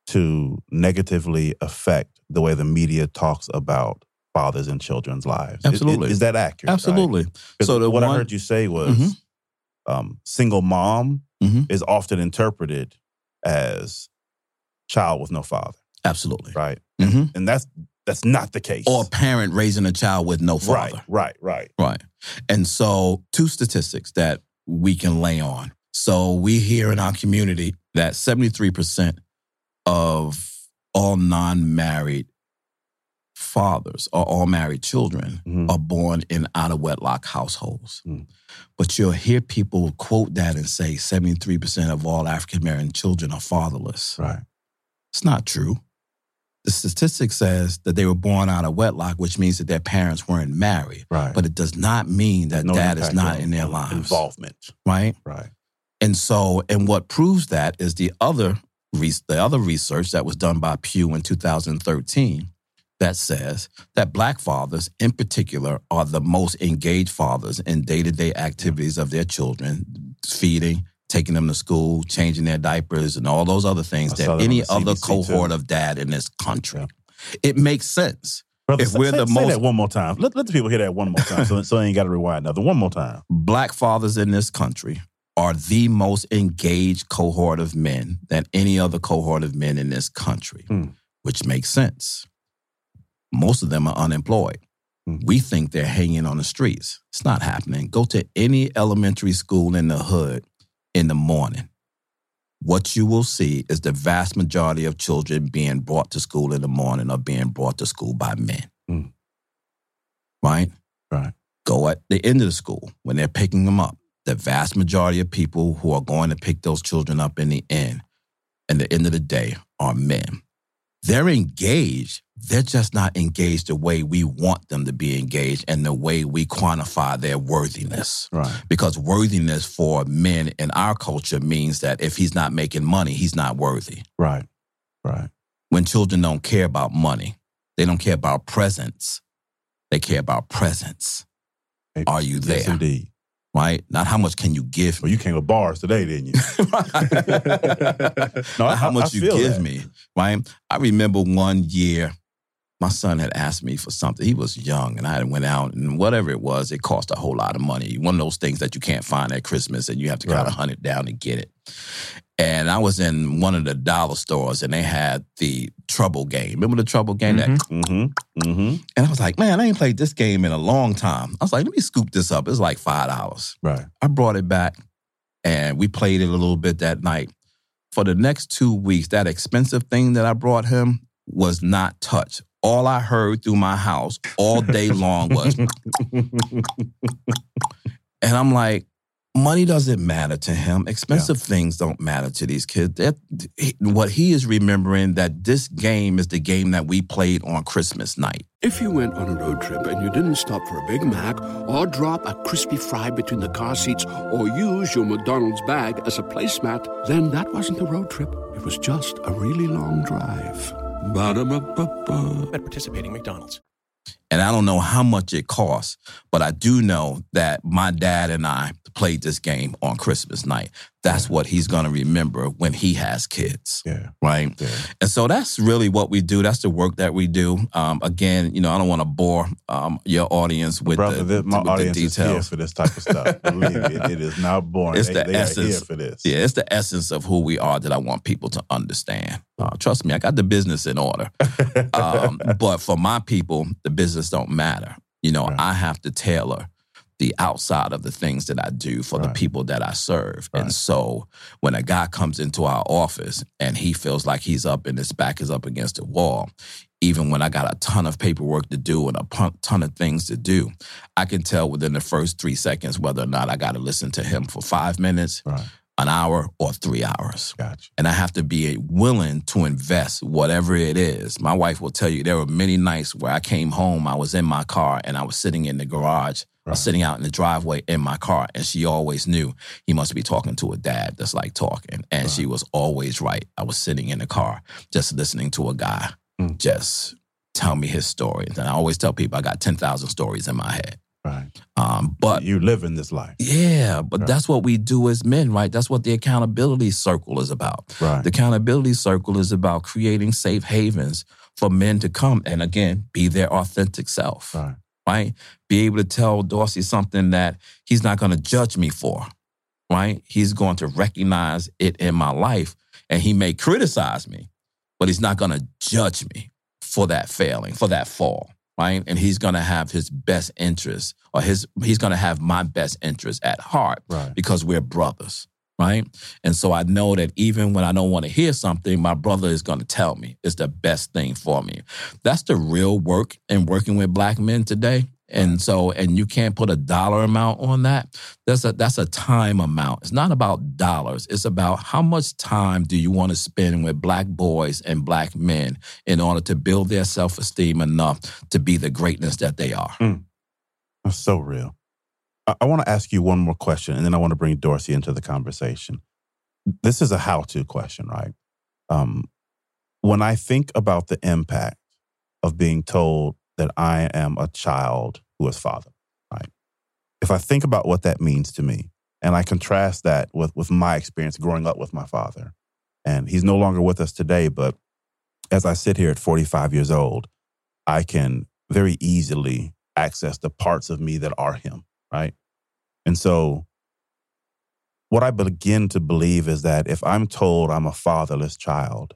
to negatively affect the way the media talks about fathers and children's lives. Is- is- Absolutely. Is, that accurate? right? So the what I heard you say was Mhm. um, single mom Mhm. is often interpreted as child with no father, Absolutely. right? hmm And that's that's not the case. Or a parent raising a child with no right, father. right, right. Right. And so, two statistics that we can lay on. So, we hear in our community that 73% of all non married fathers or all married children Mhm. are born in out of wedlock households. Mm. But you'll hear people quote that and say 73% of all African American children are fatherless. Right. It's not true. The statistic says that they were born out of wedlock, which means that their parents weren't married. Right. But it does not mean that No dad is not in their lives. Involvement. Right? Right. And so, and what proves that is the other the other research that was done by Pew in 2013 that says that black fathers in particular are the most engaged fathers in day-to-day activities of their children, feeding, taking them to school, changing their diapers and all those other things than that any other CBC cohort too. of dad in this country. It makes sense. Brother, If we're say- the say most- that one more time. Let, let the people hear that one more time so, so they ain't got to rewind another. One more time. black fathers in this country are the most engaged cohort of men than any other cohort of men in this country, Hmm. which makes sense. Most of them are unemployed. Hmm. We think they're hanging on the streets. It's not happening. Go to any elementary school in the hood in the morning. What you will see is the vast majority of children being brought to school in the morning are being brought to school by men. Hmm. Right? Right. go at the end of the school when they're picking them up. The vast majority of people who are going to pick those children up in the end, and the end of the day, are men. They're engaged. They're just not engaged the way we want them to be engaged and the way we quantify their worthiness. Right. Because worthiness for men in our culture means that if he's not making money, he's not worthy. Right. Right. When children don't care about money, they don't care about presence, they care about presence. Are you there? Yes, indeed. Right? Not how much can you give Well, you came with bars today, didn't you? no, I- how much I you give that. me, right? I remember one year, my son had asked me for something. He was young, and I had went out, and whatever it was, it cost a whole lot of money. One of those things that you can't find at Christmas, and you have to kind of hunt it down to get it. And I was in one of the dollar stores and they had the Trouble game. Remember the Trouble game? That Mm-hmm. Mm-hmm. and I was like, man, I ain't played this game in a long time. I was like, let me scoop this up. It's like five dollars. Right. I brought it back and we played it a little bit that night. For the next two weeks, that expensive thing that I brought him was not touched. All I heard through my house all day long was, and I'm like, money doesn't matter to him. Expensive things don't matter to these kids. That, what he is remembering that this game is the game that we played on Christmas night. If you went on a road trip and you didn't stop for a Big Mac or drop a crispy fry between the car seats or use your McDonald's bag as a placemat, then that wasn't a road trip. It was just a really long drive. Ba-da-ba-ba-ba. At participating McDonald's. And I don't know how much it costs, but I do know that my dad and I played this game on Christmas night. That's what he's going to remember when he has kids. Yeah. Right. Yeah. And so that's really what we do. That's the work that we do. Um, again, you know, I don't want to bore um, your audience with Brother, the, this, my with the audience is here details. for this type of stuff. Believe me, it, it is not boring. It's they, the they essence. for this. Yeah, it's the essence of who we are that I want people to understand. Uh, trust me, I got the business in order. um, but for my people, the business don't matter. You know, Right. I have to tailor the outside of the things that I do for the people that I serve. Right. And so when a guy comes into our office and he feels like he's up and his back is up against the wall, even when I got a ton of paperwork to do and a ton of things to do, I can tell within the first three seconds whether or not I got to listen to him for five minutes, Right. an hour, or three hours Gotcha. and I have to be willing to invest whatever it is. My wife will tell you there were many nights where I came home, I was in my car, and I was sitting in the garage, Right. sitting out in the driveway in my car, and she always knew he must be talking to a dad that's like talking, and she was always right. I was sitting in the car just listening to a guy Mm. just tell me his stories, and I always tell people I got ten thousand stories in my head. Right. Um, but you live in this life. yeah, but Right. that's what we do as men, right? That's what the accountability circle is about. Right. The accountability circle is about creating safe havens for men to come and again be their authentic self, Right. right? Be able to tell Dorsey something that he's not going to judge me for, right? He's going to recognize it in my life and he may criticize me, but he's not going to judge me for that failing, for that fall, right? And he's going to have his best interest or his he's going to have my best interest at heart Right. because we're brothers, right? And so I know that even when I don't want to hear something, my brother is going to tell me it's the best thing for me. That's the real work in working with black men today. And so, and you can't put a dollar amount on that. That's a that's a time amount. It's not about dollars. It's about how much time do you want to spend with black boys and black men in order to build their self esteem enough to be the greatness that they are. That's so real. I, I want to ask you one more question, and then I want to bring Dorsey into the conversation. This is a how-to question, right? Um, when I think about the impact of being told that I am a child who is fathered, right? If I think about what that means to me, and I contrast that with with my experience growing up with my father, and he's no longer with us today, but as I sit here at 45 years old, I can very easily access the parts of me that are him, right? And so what I begin to believe is that if I'm told I'm a fatherless child,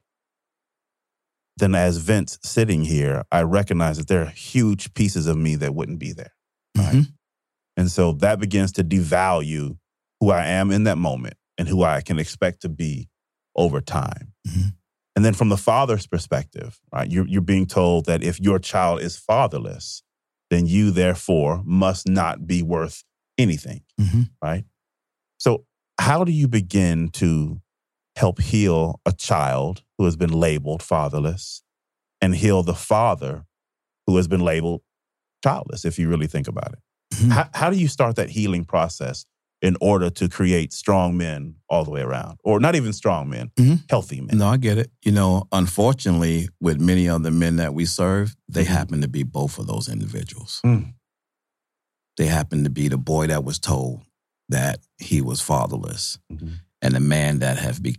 then as Vince sitting here, I recognize that there are huge pieces of me that wouldn't be there. Mhm. And so that begins to devalue who I am in that moment and who I can expect to be over time. Mhm. And then from the father's perspective, right, you're, you're being told that if your child is fatherless, then you therefore must not be worth anything, Mhm. right? So, how do you begin to help heal a child who has been labeled fatherless and heal the father who has been labeled childless, if you really think about it? How, how do you start that healing process in order to create strong men all the way around? Or not even strong men, Mhm. healthy men? No, I get it. You know, unfortunately, with many of the men that we serve, they Mhm. happen to be both of those individuals. Mm. They happen to be the boy that was told that he was fatherless, Mhm. and the man that have be,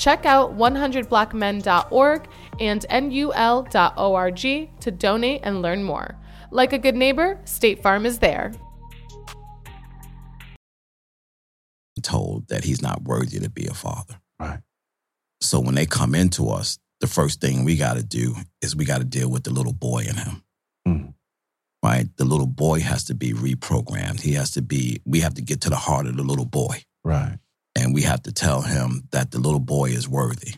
Check out 100blackmen.org and nul.org to donate and learn more. Like a good neighbor, State Farm is there. told that he's not worthy to be a father. Right. So when they come into us, the first thing we got to do is we got to deal with the little boy in him. Mm. Right? The little boy has to be reprogrammed. He has to be, we have to get to the heart of the little boy. Right. And we have to tell him that the little boy is worthy,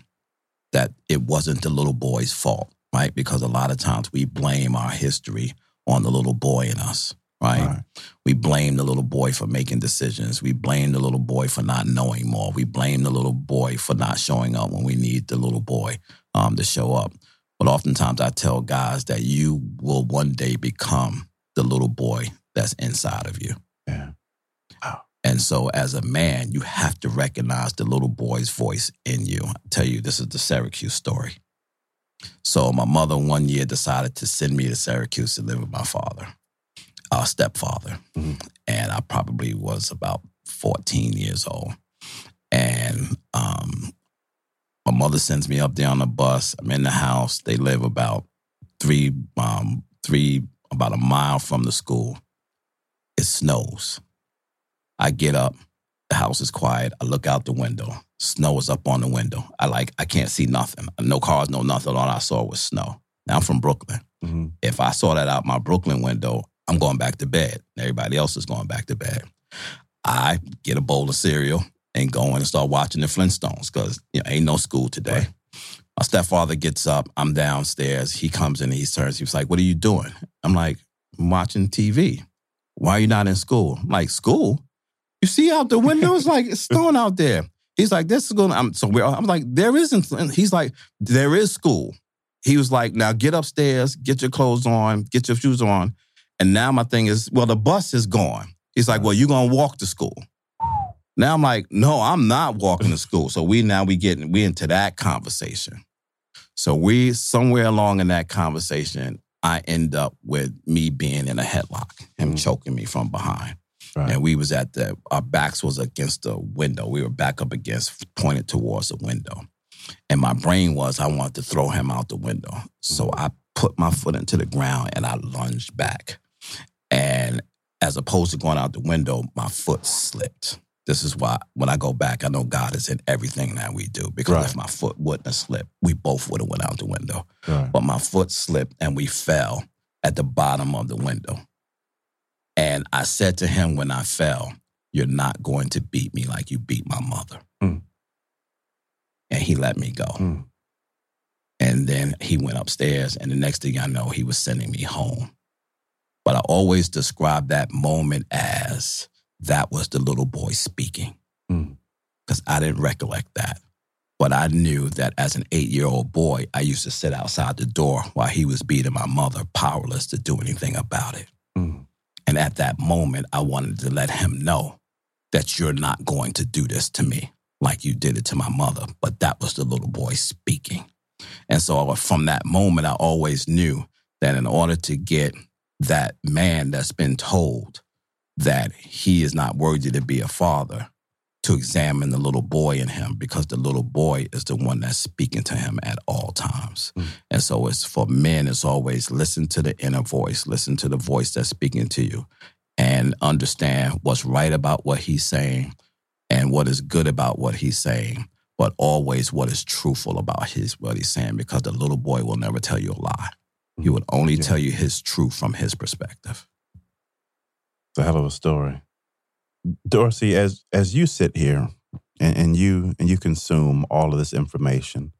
that it wasn't the little boy's fault, right? Because a lot of times we blame our history on the little boy in us, right? Right. We blame the little boy for making decisions. We blame the little boy for not knowing more. We blame the little boy for not showing up when we need the little boy um, to show up. But oftentimes I tell guys that you will one day become the little boy that's inside of you. Yeah. And so, as a man, you have to recognize the little boy's voice in you. I tell you, this is the Syracuse story. So, my mother one year decided to send me to Syracuse to live with my father, our stepfather. And I probably was about 14 years old. And um, my mother sends me up there on the bus. I'm in the house. They live about three, um, three, about a mile from the school. It snows. I get up. The house is quiet. I look out the window. Snow is up on the window. I like I can't see nothing. No cars, no nothing. All I saw was snow. Now I'm from Brooklyn. hmm If I saw that out my Brooklyn window, I'm going back to bed. Everybody else is going back to bed. I get a bowl of cereal and go in and start watching the Flintstones because you know ain't no school today. My stepfather gets up. I'm downstairs. He comes in and he turns. He was like, "What are you doing?" I'm like, "I'm watching TV." Why are you not in school? I'm like, "School? You see out the window? It's like it's snowing out there." He's like, "This is going." I'm so we're, I'm like, "There isn't." He's like, "There is school." He was like, "Now get upstairs, get your clothes on, get your shoes on." And now my thing is, well, the bus is gone. He's like, "Well, you're gonna walk to school." Now I'm like, "No, I'm not walking to school." So we now we getting we into that conversation. So we somewhere along in that conversation, I end up with me being in a headlock, him mm. choking me from behind. Right. And we was at the our backs was against the window. We were back up against pointed towards the window. And my brain was I wanted to throw him out the window. So mm-hmm. I put my foot into the ground and I lunged back. And as opposed to going out the window, my foot slipped. This is why when I go back, I know God is in everything that we do. Because Right. if my foot wouldn't have slipped, we both would have went out the window. Right. But my foot slipped and we fell at the bottom of the window. And I said to him when I fell, You're not going to beat me like you beat my mother. Mm. And he let me go. Mm. And then he went upstairs, and the next thing I know, he was sending me home. But I always describe that moment as that was the little boy speaking. Mm. Because I didn't recollect that. But I knew that as an eight year old boy, I used to sit outside the door while he was beating my mother, powerless to do anything about it. And at that moment, I wanted to let him know that you're not going to do this to me like you did it to my mother. But that was the little boy speaking. And so from that moment, I always knew that in order to get that man that's been told that he is not worthy to be a father, to examine the little boy in him because the little boy is the one that's speaking to him at all times. Mm. And so it's for men, it's always listen to the inner voice, listen to the voice that's speaking to you, and understand what's right about what he's saying and what is good about what he's saying, but always what is truthful about his what he's saying, because the little boy will never tell you a lie. He would only Yeah. tell you his truth from his perspective. It's a hell of a story. Dorsey, as as you sit here and, and you and you consume all of this information,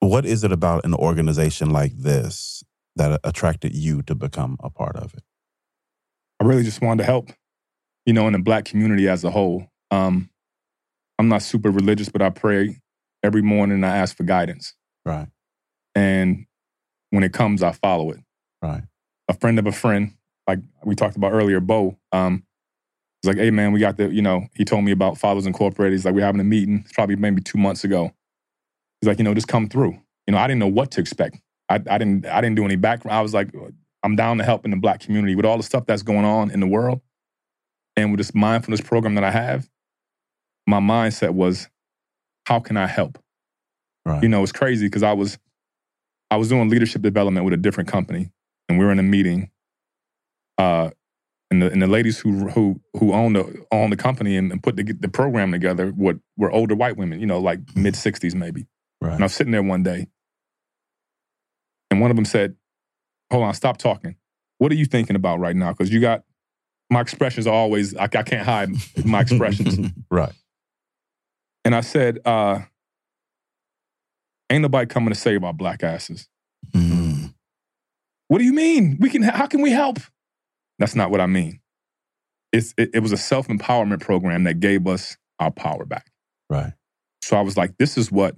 what is it about an organization like this that attracted you to become a part of it? I really just wanted to help, you know, in the black community as a whole. Um, I'm not super religious, but I pray every morning. I ask for guidance, Right, and when it comes, I follow it. right, A friend of a friend like we talked about earlier, Bo. Um, he's like, hey man, we got the, you know, he told me about Fathers Incorporated. He's like, we're having a meeting. It's probably maybe two months ago. He's like, you know, just come through. You know, I didn't know what to expect. I, I didn't I didn't do any background. I was like, I'm down to help in the black community with all the stuff that's going on in the world. And with this mindfulness program that I have, my mindset was, how can I help? Right. You know, it's crazy because I was I was doing leadership development with a different company, and we were in a meeting. Uh, and the and the ladies who who who own the own the company and, and put the the program together were were older white women, you know, like mid sixties maybe. Right. And I was sitting there one day, and one of them said, "Hold on, stop talking. What are you thinking about right now? Because you got my expressions are always I, I can't hide my expressions." right. And I said, uh, "Ain't nobody coming to save our black asses." Mm. What do you mean? We can. How can we help? That's not what I mean. It's it, it was a self empowerment program that gave us our power back. Right. So I was like, this is what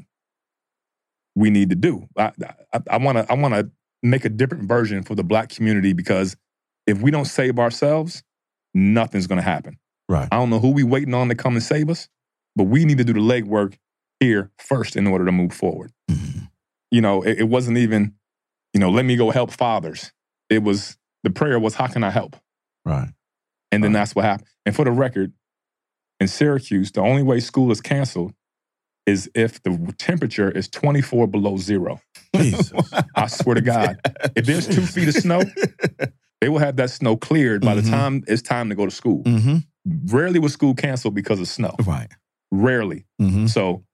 we need to do. I want to I want to make a different version for the black community because if we don't save ourselves, nothing's going to happen. Right. I don't know who we waiting on to come and save us, but we need to do the legwork here first in order to move forward. Mm-hmm. You know, it, it wasn't even, you know, let me go help fathers. It was the prayer was, how can I help? Right. And then that's what happened. And for the record, in Syracuse, the only way school is canceled is if the temperature is 24 below zero. Jesus. I swear to God. If there's two feet of snow, they will have that snow cleared by Mhm. the time it's time to go to school. Mm-hmm. Rarely was school canceled because of snow. Right. Rarely. Mm-hmm. So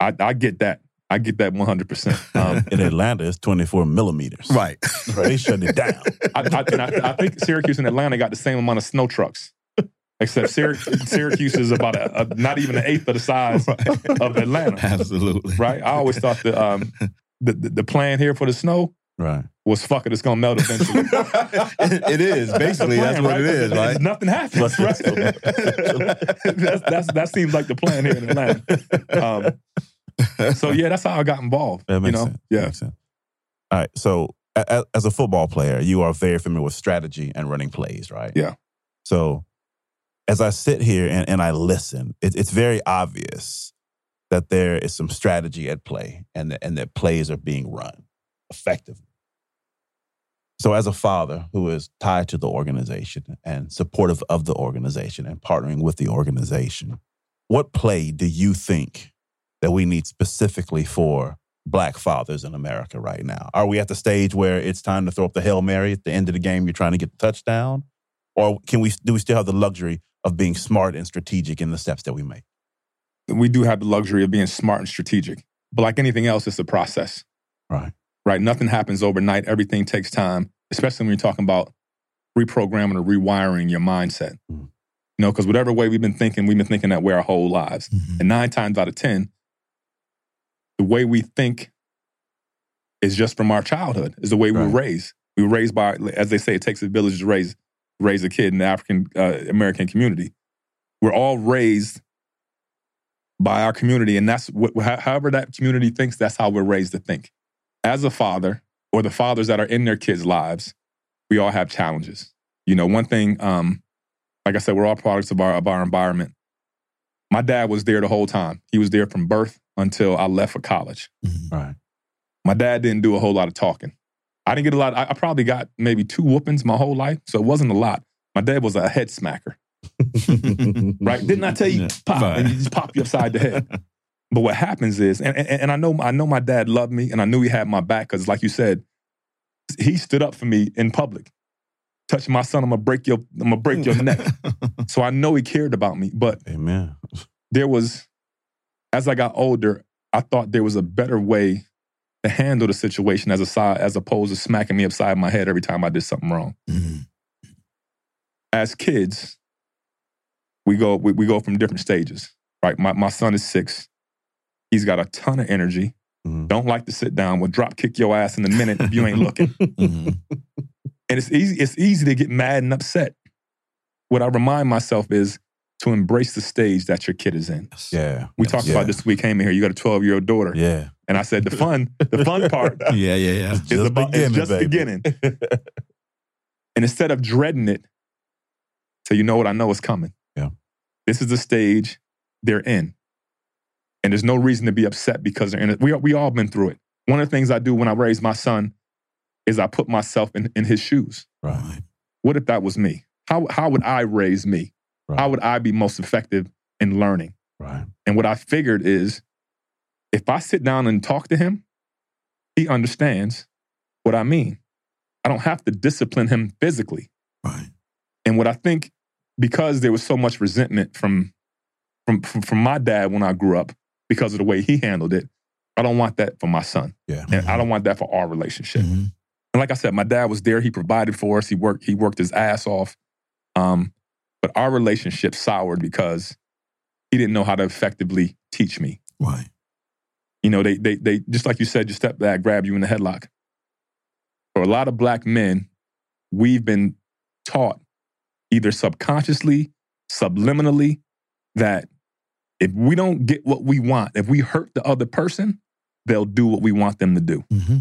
I, I get that. I get that 100%. Um, In Atlanta, it's 24 millimeters. Right. Right, They shut it down. I, I, and I, I think Syracuse and Atlanta got the same amount of snow trucks. Except Syrac- Syracuse is about a, a not even an eighth of the size of Atlanta, Absolutely. right? I always thought the um the, the, the plan here for the snow Right. was fuck it, it's gonna melt eventually. it, it is. Basically, that's plan, what right? it is, right? Nothing happens, right? that's, that's, that seems like the plan here in Atlanta. Um, so yeah, that's how I got involved. That you makes know, sense. yeah. Makes sense. All right. So, a- a- as a football player, you are very familiar with strategy and running plays, right? Yeah. So, as I sit here and, and I listen, it, it's very obvious that there is some strategy at play and, that- and that plays are being run effectively. So, as a father who is tied to the organization and supportive of the organization and partnering with the organization, what play do you think that we need specifically for black fathers in America right now? Are we at the stage where it's time to throw up the Hail Mary at the end of the game? You're trying to get the touchdown? Or can we do we still have the luxury of being smart and strategic in the steps that we make? we do have the luxury of being smart and strategic. But like anything else, it's a process. Right. Right. Nothing happens overnight. Everything takes time, especially when you're talking about reprogramming or rewiring your mindset. Mm. You know, because whatever way we've been thinking, we've been thinking that way our whole lives. Mhm. And nine times out of 10, the way we think is just from our childhood, is the way we were raised. We were raised by, as they say, it takes a village to raise, raise a kid in the African uh, American community. We're all raised by our community, and that's what, however that community thinks, that's how we're raised to think. As a father, or the fathers that are in their kids' lives, we all have challenges. You know, one thing, um, like I said, we're all products of our of our environment. My dad was there the whole time. He was there from birth until I left for college. Mhm. Right. My dad didn't do a whole lot of talking. I didn't get a lot. I, I probably got maybe two whoopings my whole life, so it wasn't a lot. My dad was a head smacker, right? Didn't I tell you Yeah. pop Right. and he just pop you upside the head? But what happens is, and, and, and I know I know my dad loved me, and I knew he had my back because, like you said, he stood up for me in public. Touch my son, I'm gonna break your I'm gonna break your neck. So I know he cared about me. But Amen. there was, as I got older, I thought there was a better way to handle the situation as a side, as opposed to smacking me upside my head every time I did something wrong. Mhm. As kids, we go we, we go from different stages. Right. My my son is six. He's got a ton of energy. Mhm. Don't like to sit down. Will drop kick your ass in a minute if you ain't looking. Mhm. And it's easy, it's easy to get mad and upset. What I remind myself is to embrace the stage that your kid is in. Yeah. We Yes. talked Yeah. about this week came in here. You got a 12 year old daughter. Yeah. And I said the fun, the fun part Yeah, yeah, yeah. is, about, is just beginning. And instead of dreading it, so you know what, I know is coming. Yeah. This is the stage they're in. And there's no reason to be upset because they're in it. We, we all been through it. One of the things I do when I raise my son is I put myself in, in his shoes. Right. What if that was me? How, how would I raise me? Right. How would I be most effective in learning? Right. And what I figured is if I sit down and talk to him, he understands what I mean. I don't have to discipline him physically. Right. And what I think, because there was so much resentment from, from, from, my dad when I grew up because of the way he handled it, I don't want that for my son. Yeah. And I don't want that for our relationship. Mhm. And like I said, my dad was there. He provided for us. He worked. He worked his ass off. Um, but our relationship soured because he didn't know how to effectively teach me. Why? You know, they they they just like you said, your stepdad grabbed you in the headlock. For a lot of black men, we've been taught either subconsciously, subliminally, that if we don't get what we want, if we hurt the other person, they'll do what we want them to do. Mm-hmm.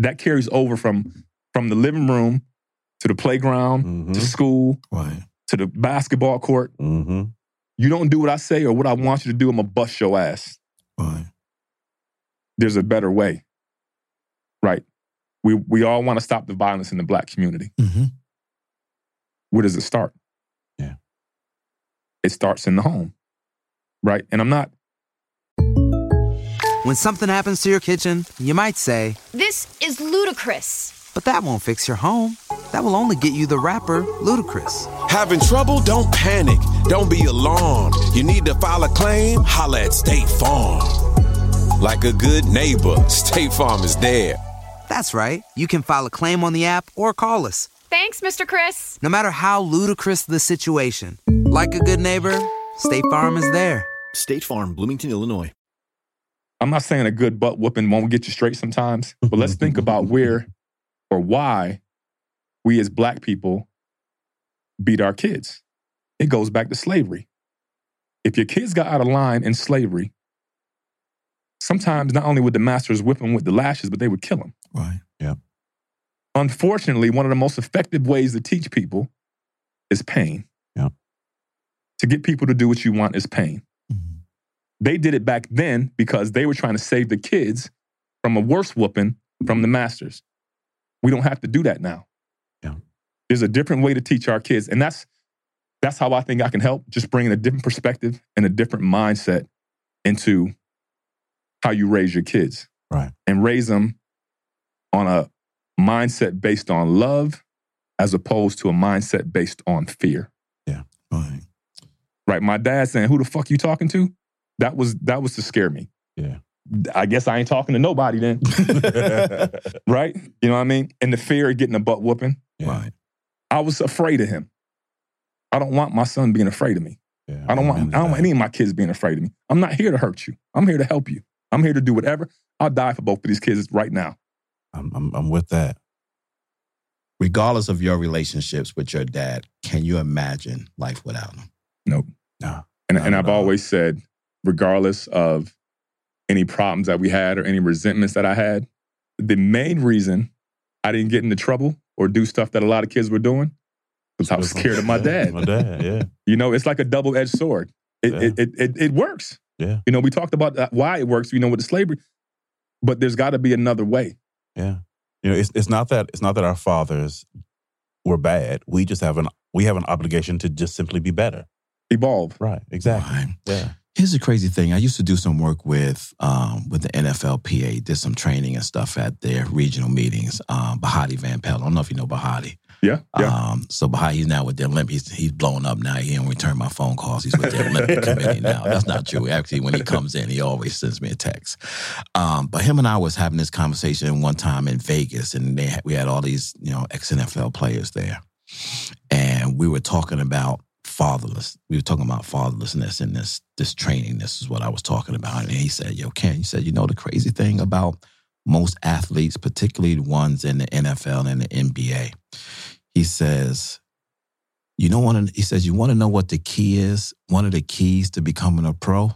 That carries over from from the living room to the playground Mm-hmm. to school Right. To the basketball court. Mm-hmm. You don't do what I say or what I want you to do, I'm gonna bust your ass. Right. There's a better way. Right. We we all want to stop the violence in the black community. Mm-hmm. Where does it start? Yeah. It starts in the home. Right. And I'm not When something happens to your kitchen, you might say, This is ludicrous. but that won't fix your home. That will only get you the rapper, Ludacris. Having trouble? Don't panic. Don't be alarmed. You need to file a claim? Holla at State Farm. Like a good neighbor, State Farm is there. That's right. You can file a claim on the app or call us. Thanks, Mr. Chris. No matter how ludicrous the situation, like a good neighbor, State Farm is there. State Farm, Bloomington, Illinois. I'm not saying a good butt whooping won't get you straight sometimes, but let's think about where or why we as black people beat our kids. It goes back to slavery. If your kids got out of line in slavery, sometimes not only would the masters whip them with the lashes, but they would kill them. Right. Yeah. Unfortunately, one of the most effective ways to teach people is pain. Yeah. To get people to do what you want is pain. Mm-hmm. They did it back then because they were trying to save the kids from a worse whooping from the masters. We don't have to do that now. Yeah. There's a different way to teach our kids. And that's that's how I think I can help, just bringing a different perspective and a different mindset into how you raise your kids. Right. And raise them on a mindset based on love as opposed to a mindset based on fear. Yeah. Right. Right. My dad saying, Who the fuck you talking to? That was that was to scare me. Yeah. I guess I ain't talking to nobody then. right? You know what I mean? And the fear of getting a butt whooping. Yeah. Right. I was afraid of him. I don't want my son being afraid of me. Yeah. I don't want I don't want any of my kids being afraid of me. I'm not here to hurt you. I'm here to help you. I'm here to do whatever. I'll die for both of these kids right now. I'm, I'm, I'm with that. Regardless of your relationships with your dad, can you imagine life without him? Nope. No. And, and I've all. always said, regardless of any problems that we had or any resentments that I had, the main reason I didn't get into trouble or do stuff that a lot of kids were doing because I was scared of my Yeah, dad. My dad, yeah. You know, it's like a double edged sword. It, Yeah. it, it, it, it works. Yeah. You know, we talked about uh, why it works, you know, with the slavery, but there's got to be another way. Yeah. You know, it's it's not that it's not that our fathers were bad. We just have an we have an obligation to just simply be better. Evolve. Right. Exactly. Right. Yeah. Here's the crazy thing. I used to do some work with um, with the NFLPA, did some training and stuff at their regional meetings. Um, Bahati Van Pelt. I don't know if you know Bahati. Yeah. Yeah. Um, so Bahati, he's now with the Olympic. He's, he's blown up now. He don't return my phone calls. He's with the Olympic Committee now. That's not true. Actually, when he comes in, he always sends me a text. Um, but him and I was having this conversation one time in Vegas, and they had, we had all these you know ex NFL players there, and we were talking about fatherless. We were talking about fatherlessness and this this training. This is what I was talking about. And he said, "Yo, Ken," he said, "You know the crazy thing about most athletes, particularly the ones in the NFL and the NBA." He says, "You know one." He says, "You want to know what the key is? One of the keys to becoming a pro."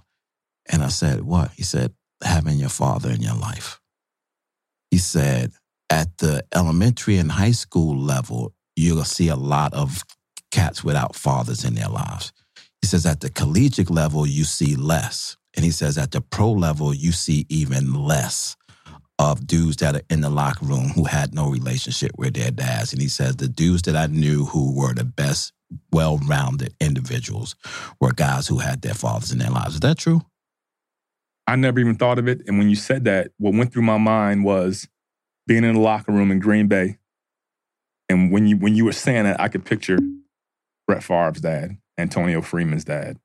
And I said, "What?" He said, "Having your father in your life." He said, "At the elementary and high school level, you'll see a lot of cats without fathers in their lives. He says at the collegiate level, you see less. And he says at the pro level, you see even less of dudes that are in the locker room who had no relationship with their dads. And he says the dudes that I knew who were the best, well rounded individuals were guys who had their fathers in their lives. Is that true? I never even thought of it. And when you said that, what went through my mind was being in the locker room in Green Bay. And when you when you were saying that, I could picture Brett Favre's dad, Antonio Freeman's dad,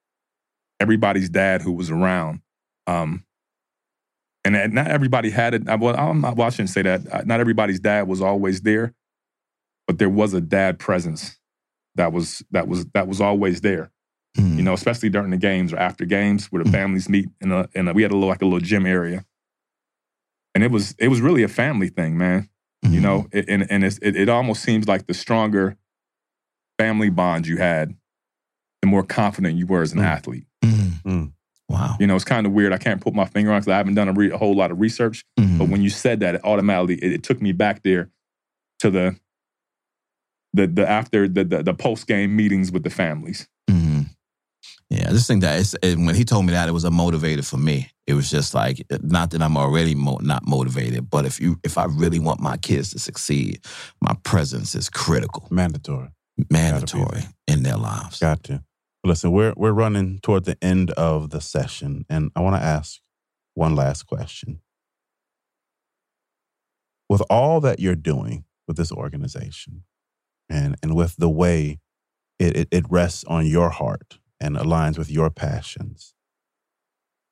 everybody's dad who was around. Um, and not everybody had it. I- Well, I'm not, well, I shouldn't say that. Not everybody's dad was always there, but there was a dad presence that was that was that was always there. Hmm. You know, especially during the games or after games where the hmm. families meet in a, in a we had a little like a little gym area, and it was it was really a family thing, man. You hmm. know, It- and and it's, it it almost seems like the stronger family bond you had, the more confident you were as an mm. athlete. Mm. Mm. Wow. You know, it's kind of weird. I can't put my finger on it because I haven't done a, re- a whole lot of research. Mm-hmm. But when you said that, it automatically it, it took me back there to the the the after the the, the post game meetings with the families. Mm-hmm. Yeah, I just think that it's, and when he told me that, it was a motivator for me. It was just like, not that I'm already mo- not motivated, but if you, if I really want my kids to succeed, my presence is critical, mandatory, mandatory in their lives. Got to. Listen, we're we're running toward the end of the session, and I want to ask one last question. With all that you're doing with this organization, and and with the way it, it, it rests on your heart and aligns with your passions,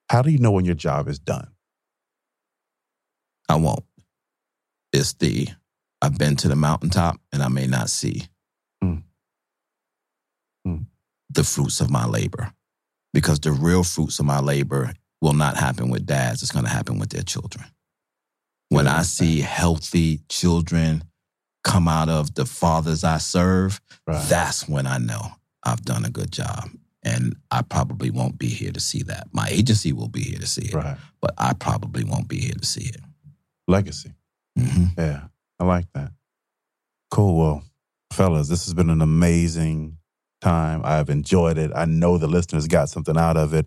how do you know when your job is done? I won't. It's the I've been to the mountaintop and I may not see the fruits of my labor. Because the real fruits of my labor will not happen with dads, it's going to happen with their children. When I see healthy children come out of the fathers I serve, that's when I know I've done a good job. And I probably won't be here to see that. My agency will be here to see it, Right. but I probably won't be here to see it. Legacy. Mm-hmm. Yeah, I like that. Cool. Well, fellas, this has been an amazing time. I've enjoyed it. I know the listeners got something out of it.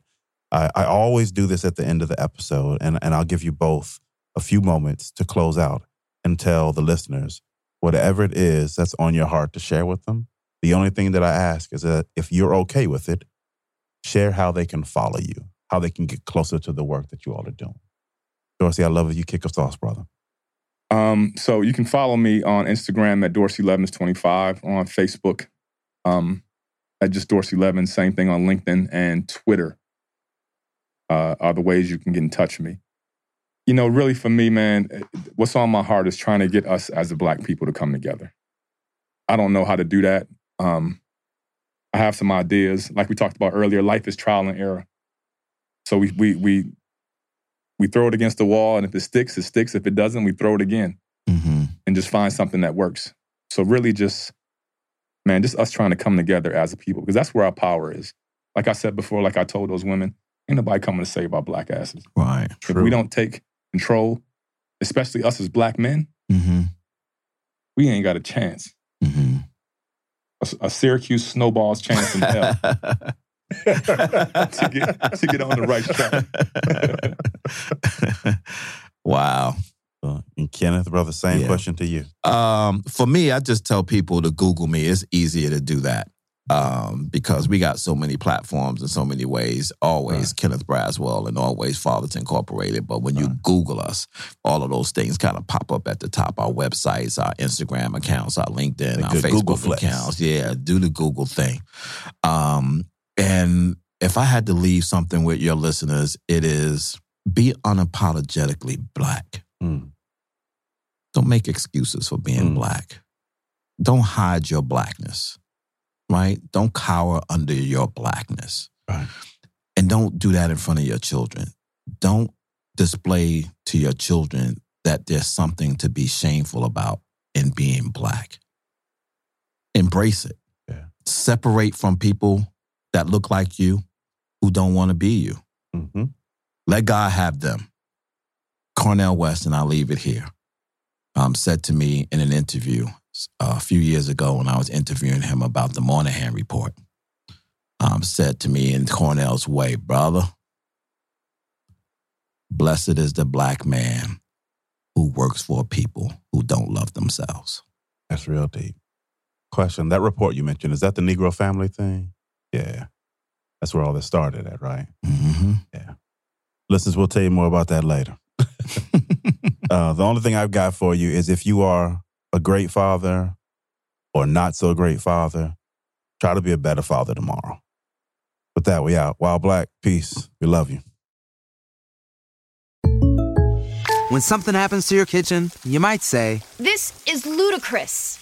I, I always do this at the end of the episode, and, and I'll give you both a few moments to close out and tell the listeners whatever it is that's on your heart to share with them. The only thing that I ask is that if you're okay with it, share how they can follow you, how they can get closer to the work that you all are doing. Dorsey, I love. You kick us off, brother. Um, so you can follow me on Instagram at Dorsey Levens twenty five, on Facebook um, at just Dorsey Levens. Same thing on LinkedIn and Twitter. Uh, are the ways you can get in touch with me. You know, really for me, man, what's on my heart is trying to get us as a black people to come together. I don't know how to do that. Um, I have some ideas, like we talked about earlier. Life is trial and error. So we we we we throw it against the wall, and if it sticks, it sticks. If it doesn't, we throw it again, and just find something that works. So really, just man, just us trying to come together as a people, because that's where our power is. Like I said before, like I told those women, ain't nobody coming to save our black asses. Right. True. If we don't take control, especially us as black men, Mm-hmm. we ain't got a chance. A, a Syracuse snowball's chance in hell to get to get on the right track. Wow. and Kenneth, brother, same Yeah. question to you. Um, for me, I just tell people to Google me. It's easier to do that um, because we got so many platforms in so many ways. Always Kenneth Braswell and always Fathers Incorporated. But when you Google us, all of those things kind of pop up at the top. Our websites, our Instagram accounts, our LinkedIn, The our Facebook accounts. Yeah, do the Google thing. Um, and if I had to leave something with your listeners, it is be unapologetically black. Hmm. Don't make excuses for being hmm. black. Don't hide your blackness, right? Don't cower under your blackness. Right. And don't do that in front of your children. Don't display to your children that there's something to be shameful about in being black. Embrace it. Separate from people that look like you who don't want to be you. Mm-hmm. Let God have them. Cornel West, and I'll leave it here, um, said to me in an interview, uh, a few years ago when I was interviewing him about the Moynihan report, um, said to me in Cornel's way, brother, blessed is the black man who works for people who don't love themselves. That's real deep. Question: That report you mentioned is that the Negro family thing? Yeah, that's where all this started at, right? Mm-hmm. Yeah. Listeners, we'll tell you more about that later. uh, the only thing I've got for you is if you are a great father or not so great father, try to be a better father tomorrow. With that, we out. While Black, peace. We love you. When something happens to your kitchen, you might say, This is ludicrous.